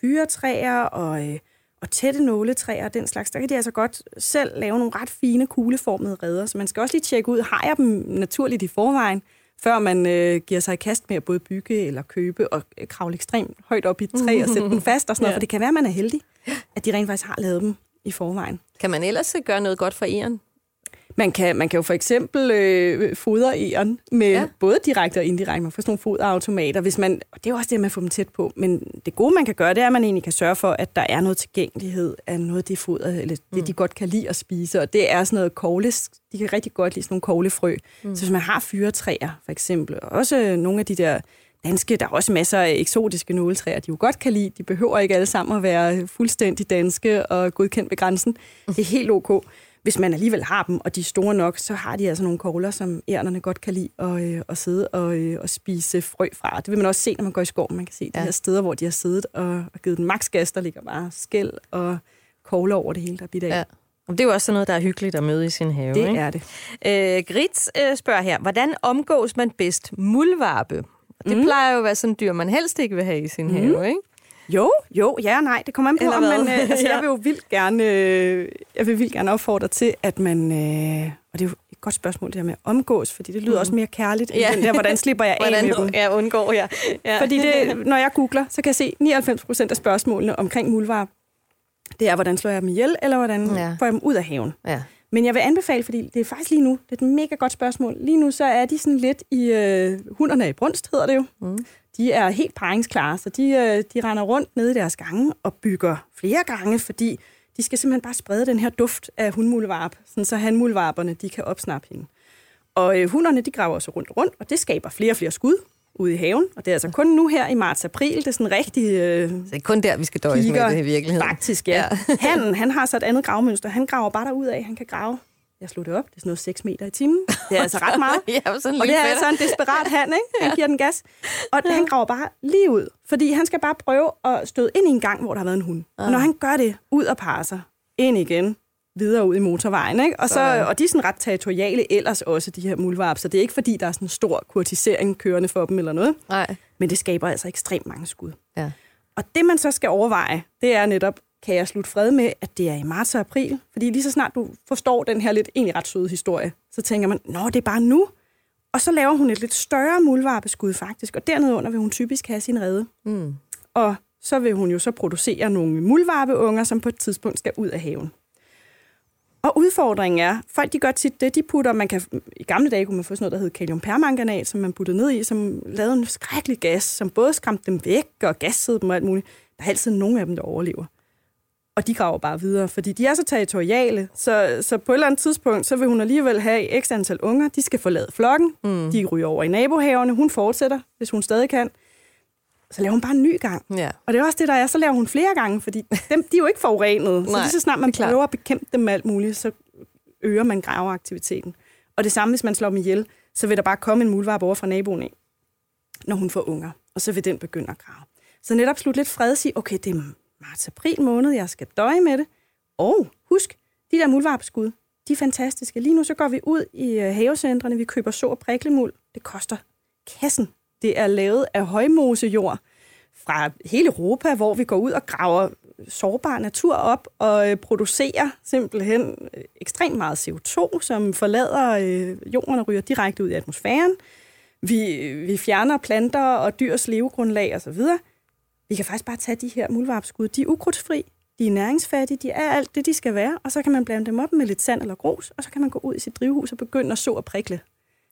B: fyretræer og, øh, og tætte nåletræer og den slags. Der kan de altså godt selv lave nogle ret fine, kugleformede redder. Så man skal også lige tjekke ud, har jeg dem naturligt i forvejen, før man øh, giver sig i kast med at både bygge eller købe og øh, kravle ekstremt højt op i et træ og sætte den fast og sådan noget.
A: Ja.
B: For det kan være, at man er heldig, at de rent faktisk har lavet dem i forvejen.
A: Kan man ellers gøre noget godt for egern?
B: Man kan, man kan jo for eksempel øh, fodre egern med
A: Ja.
B: både direkte og indirekte. Man får sådan nogle foderautomater, hvis man, og det er jo også det, man får dem tæt på. Men det gode, man kan gøre, det er, at man egentlig kan sørge for, at der er noget tilgængelighed af noget af det foder, eller det,
A: Mm.
B: de godt kan lide at spise. Og det er sådan noget kogle, de kan rigtig godt lide sådan nogle koglefrø. Mm. Så hvis man har fyretræer, for eksempel, og også nogle af de der danske, der er også masser af eksotiske nåletræer, de jo godt kan lide. De behøver ikke alle sammen at være fuldstændig danske og godkendt ved grænsen. Det er helt ok. Hvis man alligevel har dem, og de er store nok, så har de altså nogle kogler, som ærnerne godt kan lide at, øh, at sidde og, øh, og spise frø fra. Det vil man også se, når man går i skoven. Man kan se ja. De her steder, hvor de har siddet og, og givet den maks gas. Der ligger bare skæld og kogler over det hele, der er bidt af.
A: Ja. Og det er jo også sådan noget, der er hyggeligt at møde i sin have.
B: Det
A: ikke?
B: er det.
A: Øh, Grits øh, spørger her, hvordan omgås man bedst muldvarpe? Det mm. plejer jo at være sådan et dyr, man helst ikke vil have i sin mm. have, ikke?
B: Jo, jo, ja og nej. Det kommer an på,
A: Eller
B: om man... Øh, altså,
A: Ja.
B: jeg vil jo vildt gerne, øh, jeg vil vildt gerne opfordre til, at man... Øh, og det er jo et godt spørgsmål, det her med at omgås, fordi det lyder mm. også mere kærligt, end
A: Ja.
B: den der, hvordan slipper jeg af med dem.
A: Hvordan ja, undgår jeg? Ja.
B: Fordi det, når jeg googler, så kan jeg se 99 procent af spørgsmålene omkring muldvarp. Det er, hvordan slår jeg dem ihjel, eller hvordan
A: ja.
B: får jeg dem ud af haven.
A: Ja.
B: Men jeg vil anbefale, fordi det er faktisk lige nu, det er et mega godt spørgsmål. Lige nu så er de sådan lidt i, øh, hunderne er i brunst, hedder det jo.
A: Mm.
B: De er helt paringsklare, så de, øh, de render rundt nede i deres gange og bygger flere gange, fordi de skal simpelthen bare sprede den her duft af hundmulevarp, sådan så hanmulevarperne de kan opsnappe hende. Og øh, hunderne de graver så rundt og rundt, og det skaber flere og flere skud ude i haven. Og det er altså kun nu her i marts-april, det er sådan rigtig øh,
A: Så det er kun der, vi skal døjes med det i virkeligheden.
B: Faktisk, ja. ja. han, han har så et andet gravmønster. Han graver bare derud af. Han kan grave, jeg slog det op, det er sådan noget 6 meter i timen. Det er altså ret meget.
A: ja, sådan
B: Og det er
A: fedt.
B: altså en desperat han, ikke? Han giver den gas. Og ja. han graver bare lige ud, fordi han skal bare prøve at støde ind i en gang, hvor der har været en hund. Og når han gør det, ud og parer sig, ind igen, videre ud i motorvejen, ikke? Og, så,
A: Sådan.
B: og de er sådan ret territoriale ellers også, de her muldvarp, så det er ikke fordi, der er sådan en stor kurtisering kørende for dem eller noget,
A: Nej.
B: men det skaber altså ekstremt mange skud.
A: Ja.
B: Og det, man så skal overveje, det er netop, kan jeg slutte fred med, at det er i marts og april? Fordi lige så snart du forstår den her lidt egentlig ret søde historie, så tænker man, nå, det er bare nu. Og så laver hun et lidt større muldvarpeskud faktisk, og dernede under vil hun typisk have sin rede.
A: Mm.
B: Og så vil hun jo så producere nogle muldvarpeunger, som på et tidspunkt skal ud af haven. Og udfordringen er, folk de gør tit det, de putter, man kan, i gamle dage kunne man få sådan noget, der hed kaliumpermanganat, som man puttede ned i, som lavede en skrækkelig gas, som både skræmte dem væk og gassede dem og alt muligt. Der er altid nogen af dem, der overlever. Og de graver bare videre, fordi de er så territoriale, så, så på et eller andet tidspunkt, så vil hun alligevel have x antal unger. De skal forlade flokken, mm. de ryger over i nabohaverne, hun fortsætter, hvis hun stadig kan. Så laver hun bare en ny gang.
A: Ja.
B: Og det er også det, der er. Så laver hun flere gange, fordi dem, de er jo ikke forurenet. så lige så snart man
A: klart.
B: prøver at bekæmpe dem med alt muligt, så øger man graveaktiviteten. Og det samme, hvis man slår dem ihjel, så vil der bare komme en muldvarp over fra naboen af, når hun får unger. Og så vil den begynde at grave. Så netop slut lidt fred og sige, okay, det er marts-april måned, jeg skal døje med det. Og husk, de der muldvarpskud, de er fantastiske. Lige nu så går vi ud i øh, havecentrene, vi køber så og priklemuld. Det koster kassen. Det er lavet af højmosejord fra hele Europa, hvor vi går ud og graver sårbar natur op og øh, producerer simpelthen øh, ekstremt meget CO2, som forlader øh, jorden og ryger direkte ud i atmosfæren. Vi, vi fjerner planter og dyrs levegrundlag osv. Vi kan faktisk bare tage de her muldvarpskud. De er ukrudtsfri, de er næringsfattige, de er alt det, de skal være, og så kan man blande dem op med lidt sand eller grus, og så kan man gå ud i sit drivhus og begynde at så og prikle.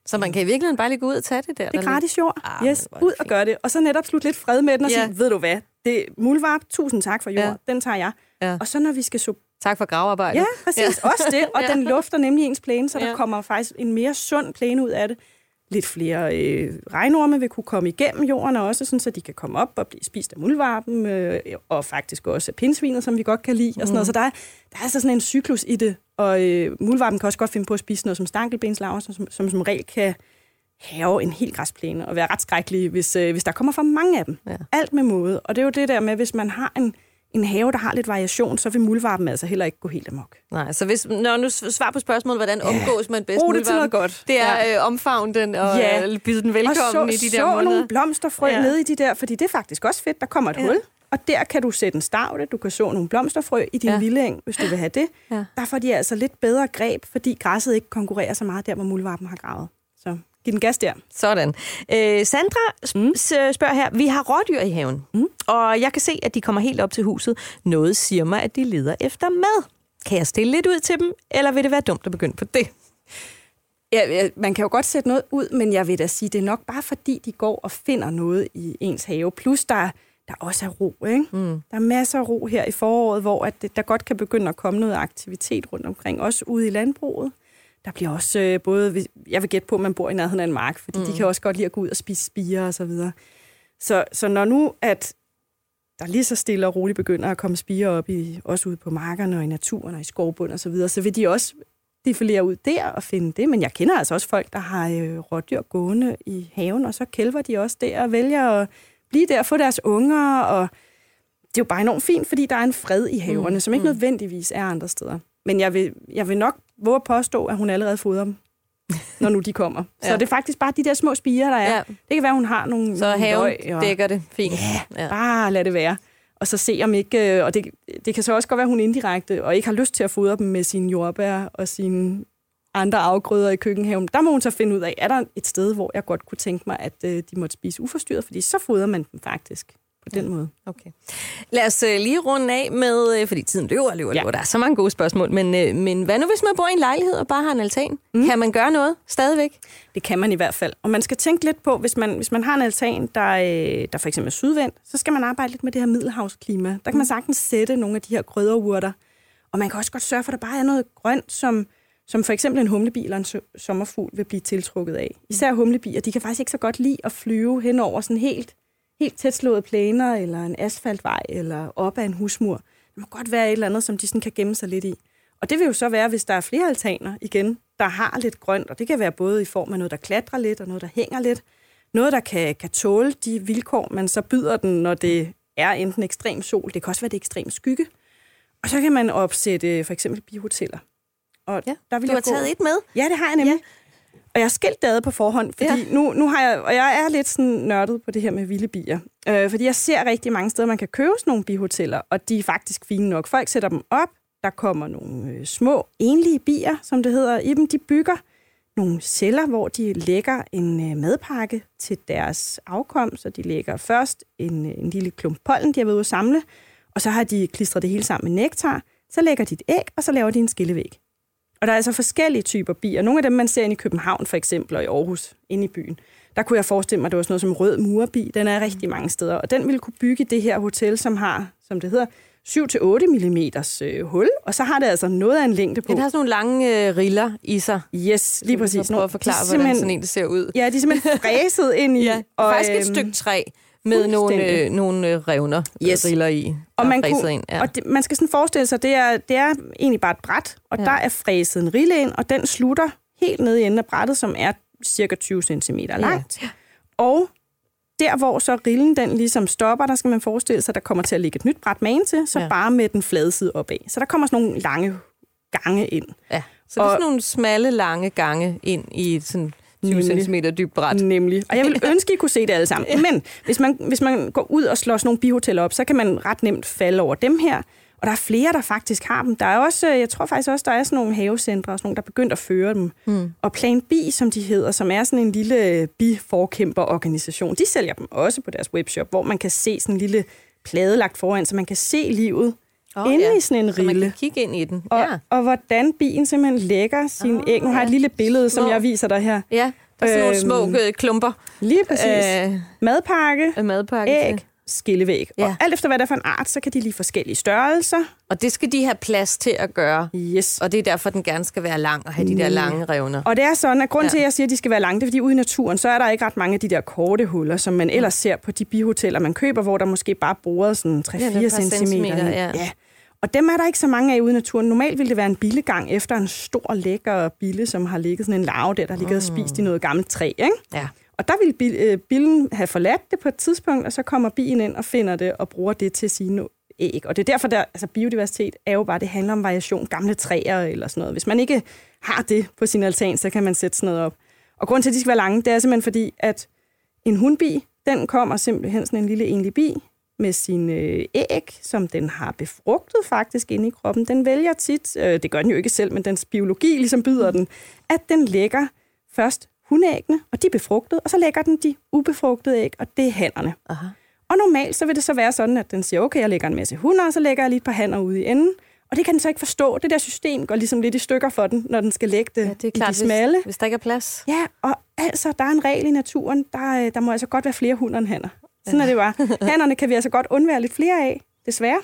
A: Så man kan i virkeligheden bare lige gå ud og tage det der?
B: Det er gratis jord.
A: Ah,
B: yes, ud og gør det. Og så netop slutte lidt fred med den og
A: Ja.
B: sige, ved du hvad, det muldvarp, tusind tak for jord,
A: Ja.
B: den tager jeg.
A: Ja.
B: Og så når vi skal så
A: Tak for gravearbejdet.
B: Ja, præcis. Ja. Også det. Og
A: Ja.
B: ja. den lufter nemlig ens plæne, så der
A: Ja.
B: kommer faktisk en mere sund plæne ud af det. Lidt flere øh, regnorme vil kunne komme igennem jorden også, sådan, så de kan komme op og blive spist af muldvarpen, øh, og faktisk også af pindsvinet, som vi godt kan lide. Og sådan noget. Så der er, der er altså sådan en cyklus i det. Og øh, muldvarpen kan også godt finde på at spise noget som stankelbenslaver, som, som, som som regel kan have en hel græsplæne og være ret skrækkelige, hvis, øh, hvis der kommer for mange af dem.
A: Ja.
B: Alt med måde. Og det er jo det der med, hvis man har en, en have, der har lidt variation, så vil muldvarpen altså heller ikke gå helt amok.
A: Nej, så hvis, når nu svar på spørgsmålet, hvordan omgås man bedst
B: Brug det til noget godt.
A: Det er
B: Ja.
A: øh, omfavne den og
B: Ja.
A: ja. byde den
B: Og
A: velkommen
B: så,
A: i de
B: så
A: der måneder.
B: nogle blomsterfrø
A: Ja.
B: ja. nede i de der, fordi det er faktisk også fedt. Der kommer et
A: Ja.
B: ja. hul, og der kan du sætte en stavle, du kan så nogle blomsterfrø i din
A: Ja.
B: ja. vildeng, hvis du vil have det.
A: Ja.
B: Der får de altså lidt bedre greb, fordi græsset ikke konkurrerer så meget der, hvor muldvarpen har gravet. Så giv den gas der.
A: Sådan. Øh, Sandra sp-
B: Mm.
A: spørger her, vi har rådyr i haven,
B: Mm.
A: og jeg kan se, at de kommer helt op til huset. Noget siger mig, at de leder efter mad. Kan jeg stille lidt ud til dem, eller vil det være dumt at begynde på det?
B: Ja, ja, man kan jo godt sætte noget ud, men jeg vil da sige, det er nok bare fordi, de går og finder noget i ens have. Plus der, der også er ro, ikke?
A: Mm.
B: Der er masser af ro her i foråret, hvor at det, der godt kan begynde at komme noget aktivitet rundt omkring, også ude i landbruget. Der bliver også øh, både, jeg vil gætte på, at man bor i nærheden af en mark, fordi mm. de kan også godt lide at gå ud og spise spiger og så videre. Så, så når nu, at der lige så stille og roligt begynder at komme spiger op, i, også ude på markerne og i naturen og i skovbund og så videre, så vil de også defilere ud der og finde det. Men jeg kender altså også folk, der har øh, rådyr gående i haven, og så kælver de også der og vælger at blive der og få deres unger. Og det er jo bare enormt fint, fordi der er en fred i haverne, mm. som ikke nødvendigvis er andre steder. Men jeg vil, jeg vil nok våge at påstå, at hun allerede fodrer dem, når nu de kommer. Så
A: Ja.
B: det er faktisk bare de der små spiger, der er.
A: Ja.
B: Ja. Det kan være, hun har nogle
A: Så haven
B: løg, og
A: dækker det fint.
B: Ja, bare lad det være. Og så se om ikke, øh, og det, det kan så også godt være, at hun indirekte, og ikke har lyst til at fodre dem med sine jordbær og sine andre afgrøder i køkkenhaven. Der må hun så finde ud af, er der et sted, hvor jeg godt kunne tænke mig, at øh, de måtte spise uforstyrret, fordi så fodrer man dem faktisk på den måde.
A: Okay. Lad os øh, lige runde af med, øh, fordi tiden løber og løber, ja. Løber. Der er så mange gode spørgsmål. Men, øh, men hvad nu, hvis man bor i en lejlighed og bare har en altan? Mm. Kan man gøre noget stadigvæk?
B: Det kan man i hvert fald. Og man skal tænke lidt på, hvis man, hvis man har en altan, der, øh, der for eksempel er sydvendt, så skal man arbejde lidt med det her middelhavsklima. Der kan man sagtens sætte nogle af de her krydderurter. Og man kan også godt sørge for, at der bare er noget grønt, som, som for eksempel en humlebi eller en sommerfugl vil blive tiltrukket af. Især humlebier, de kan faktisk ikke så godt lide at flyve hen over sådan helt, helt tætslåede plæner, eller en asfaltvej, eller op ad en husmur. Det må godt være et eller andet, som de sådan kan gemme sig lidt i. Og det vil jo så være, hvis der er flere altaner igen, der har lidt grønt, og det kan være både i form af noget, der klatrer lidt, og noget, der hænger lidt. Noget, der kan, kan tåle de vilkår, man så byder den, når det er enten ekstrem sol, det kan også være det ekstrem skygge. Og så kan man opsætte for eksempel bihoteller. Og
A: Ja,
B: der vil
A: Du har
B: jeg gå-
A: taget et med.
B: Ja, det har jeg nemlig. Ja. Og jeg har skilt det ad på forhånd, fordi
A: ja.
B: nu, nu har jeg, og jeg er lidt sådan nørdet på det her med vilde bier. Øh, fordi jeg ser rigtig mange steder, man kan købe sådan nogle bihoteller, og de er faktisk fine nok. Folk sætter dem op, der kommer nogle øh, små enlige bier, som det hedder, i dem. De bygger nogle celler, hvor de lægger en øh, madpakke til deres afkom, så de lægger først en, øh, en lille klump pollen, de har været ude at samle, og så har de klistret det hele sammen med nektar, så lægger de et æg, og så laver de en skillevæg. Og der er altså forskellige typer bier. Nogle af dem, man ser inde i København for eksempel, og i Aarhus, inde i byen. Der kunne jeg forestille mig, at det var sådan noget som rød murbi. Den er rigtig mange steder. Og den ville kunne bygge det her hotel, som har, som det hedder, 7-8 mm øh, hul. Og så har det altså noget af en længde på.
A: Den har sådan nogle lange øh, riller i sig.
B: Yes, lige præcis.
A: Så prøv at forklare, hvordan sådan en det ser ud.
B: Ja, de er simpelthen fræset ind i.
A: Ja, og, faktisk et
B: øhm,
A: stykke træ, med nogle, øh, nogle øh, revner,
B: Yes.
A: yes. riller i,
B: Og man, kunne,
A: ind. Ja.
B: og det, man skal sådan forestille sig, det er, det er egentlig bare et bræt, og
A: Ja.
B: der er fræset en rille ind, og den slutter helt ned i enden af brættet, som er cirka 20 cm langt. Ja. Og der, hvor så rillen den ligesom stopper, der skal man forestille sig, at der kommer til at ligge et nyt bræt magen til, så
A: Ja.
B: bare med den flade side opad. Så der kommer sådan nogle lange gange ind.
A: ja. Så det er sådan nogle smalle, lange gange ind i sådan 20
B: Nemlig.
A: cm dybt bræt.
B: Nemlig. Og jeg vil ønske, I kunne se det alle sammen. Men hvis man, hvis man går ud og slår sådan nogle bihoteller op, så kan man ret nemt falde over dem her. Og der er flere, der faktisk har dem. Der er også, øh, jeg tror faktisk også, der er sådan nogle havecentre, og sådan nogle, der er begyndt at føre dem. Mm. Og Plan B, som de hedder, som er sådan en lille biforkæmperorganisation, de sælger dem også på deres webshop, hvor man kan se sådan en lille plade lagt foran, så man kan se livet oh, inde
A: ja.
B: i sådan en
A: Så man
B: rille.
A: kan kigge ind i den.
B: Og,
A: Ja.
B: og hvordan bien simpelthen lægger sin
A: Åh,
B: æg. Nu har jeg et
A: ja.
B: lille billede, som
A: Små.
B: jeg viser dig her.
A: ja, der er sådan nogle små
B: Øhm,
A: øh, klumper
B: Lige præcis.
A: øh,
B: Madpakke,
A: af madpakke.
B: æg,
A: til.
B: skillevæg.
A: Ja.
B: Ja. Og alt efter hvad det er for en art, så kan de lige forskellige størrelser.
A: Og det skal de have plads til at gøre.
B: Yes.
A: Og det er derfor, den gerne skal være lang og have de der
B: Nemlig.
A: lange revner.
B: Og det er sådan, at grund
A: Ja.
B: til, at jeg siger, at de skal være lange, det er, fordi ude i naturen, så er der ikke ret mange af de der korte huller, som man ellers ser på de bihoteller, man køber, hvor der måske bare borer sådan 3-4
A: Ja,
B: cm.
A: centimeter, ja.
B: ja. Og dem er der ikke så mange af ude i naturen. Normalt ville det være en billegang efter en stor, lækker bille, som har ligget sådan en larve der, der ligger og spist i noget gammelt træ. Ikke?
A: Ja.
B: Og der vil bil, øh, billen have forladt det på et tidspunkt, og så kommer bien ind og finder det og bruger det til sine æg. Og det er derfor, der, altså biodiversitet er jo bare, det handler om variation, gamle træer eller sådan noget. Hvis man ikke har det på sin altan, så kan man sætte sådan noget op. Og grunden til, at de skal være lange, det er simpelthen fordi, at en hundbi, den kommer simpelthen sådan en lille enlig bi med sine øh, æg, som den har befrugtet faktisk inde i kroppen. Den vælger tit, øh, det gør den jo ikke selv, men dens biologi ligesom byder den, at den lægger først hundeæggene, og de er befrugtet, og så lægger den de ubefrugtede æg, og det er hannerne.
A: Aha.
B: Og normalt så vil det så være sådan, at den siger, okay, jeg lægger en masse hunder, og så lægger jeg lige et par hanner ude i enden. Og det kan den så ikke forstå. Det der system går ligesom lidt i stykker for den, når den skal lægge det,
A: Ja, det er
B: i
A: klart,
B: de smalle.
A: hvis, hvis der ikke er plads.
B: Ja, og altså, der er en regel i naturen, der, øh, der må altså godt være flere hunder end hanner. Sådan er det bare. Hannerne kan vi altså godt undvære lidt flere af, desværre.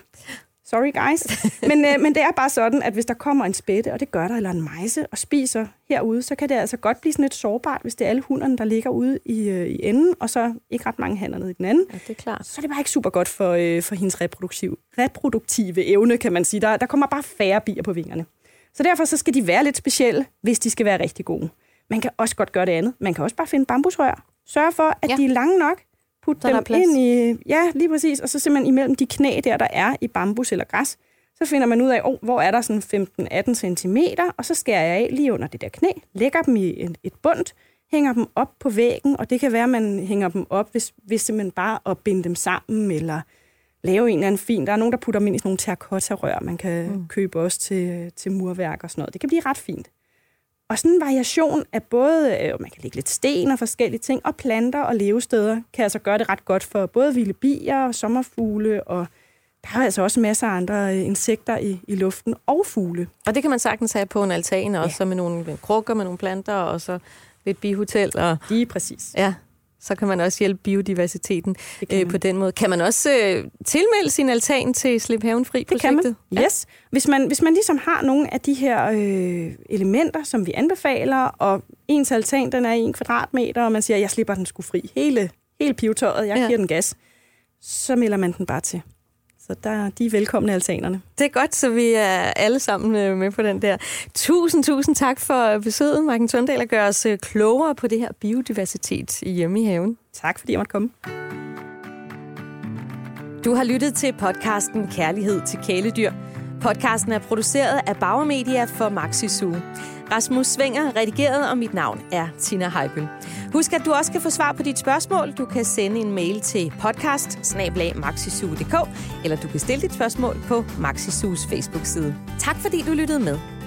B: Sorry, guys. Men, øh, men det er bare sådan, at hvis der kommer en spætte, og det gør der, eller en mejse, og spiser herude, så kan det altså godt blive sådan lidt sårbart, hvis det er alle hunderne, der ligger ude i, øh, i enden, og så ikke ret mange hanner nede i den anden.
A: Ja, det er klart.
B: Så er det bare ikke super godt for, øh, for hendes reproduktiv, reproduktive evne, kan man sige. Der, der kommer bare færre bier på vingerne. Så derfor så skal de være lidt specielle, hvis de skal være rigtig gode. Man kan også godt gøre det andet. Man kan også bare finde bambusrør. Sørg for, at
A: ja.
B: de er lange nok. Put
A: Så
B: dem ind i... Ja, lige præcis. Og så simpelthen imellem de knæ der, der er i bambus eller græs, så finder man ud af, oh, hvor er der sådan 15-18 cm, og så skærer jeg af lige under det der knæ, lægger dem i et, et bund, hænger dem op på væggen, og det kan være, at man hænger dem op, hvis, hvis simpelthen bare at binde dem sammen, eller lave en eller anden fin. Der er nogen, der putter dem ind i sådan nogle terracotta-rør, man kan mm. købe også til, til murværk og sådan noget. Det kan blive ret fint. Og sådan en variation af både, øh, man kan lægge lidt sten og forskellige ting, og planter og levesteder, kan altså gøre det ret godt for både vilde bier og sommerfugle, og der er altså også masser af andre øh, insekter i, i luften, og fugle.
A: Og det kan man sagtens have på en altan også, ja. med nogle krukker, med nogle planter, og så lidt bihotel. Og,
B: Lige præcis.
A: ja, så kan man også hjælpe biodiversiteten øh, på den måde. Kan man også øh, tilmelde sin altan til Slip Haven Fri
B: Det kan
A: projektet?
B: man. Yes. Hvis man, hvis man ligesom har nogle af de her øh, elementer, som vi anbefaler, og ens altan den er en kvadratmeter, og man siger, jeg slipper den sgu fri. Hele, hele pivetøjet, jeg
A: Ja.
B: ja. giver den gas. Så melder man den bare til. Så der, de er velkomne altanerne.
A: Det er godt, så vi er alle sammen øh, med på den der. Tusind, tusind tak for besøget, Marken Tundal, at gøre os øh, klogere på det her biodiversitet i hjemme i haven.
B: Tak fordi jeg måtte komme.
A: Du har lyttet til podcasten Kærlighed til kæledyr. Podcasten er produceret af Bauer Media for Maxi Zoo. Rasmus Svinger redigeret, og mit navn er Tina Heibøl. Husk, at du også kan få svar på dit spørgsmål. Du kan sende en mail til podcast eller du kan stille dit spørgsmål på Maxisus Facebook-side. Tak fordi du lyttede med.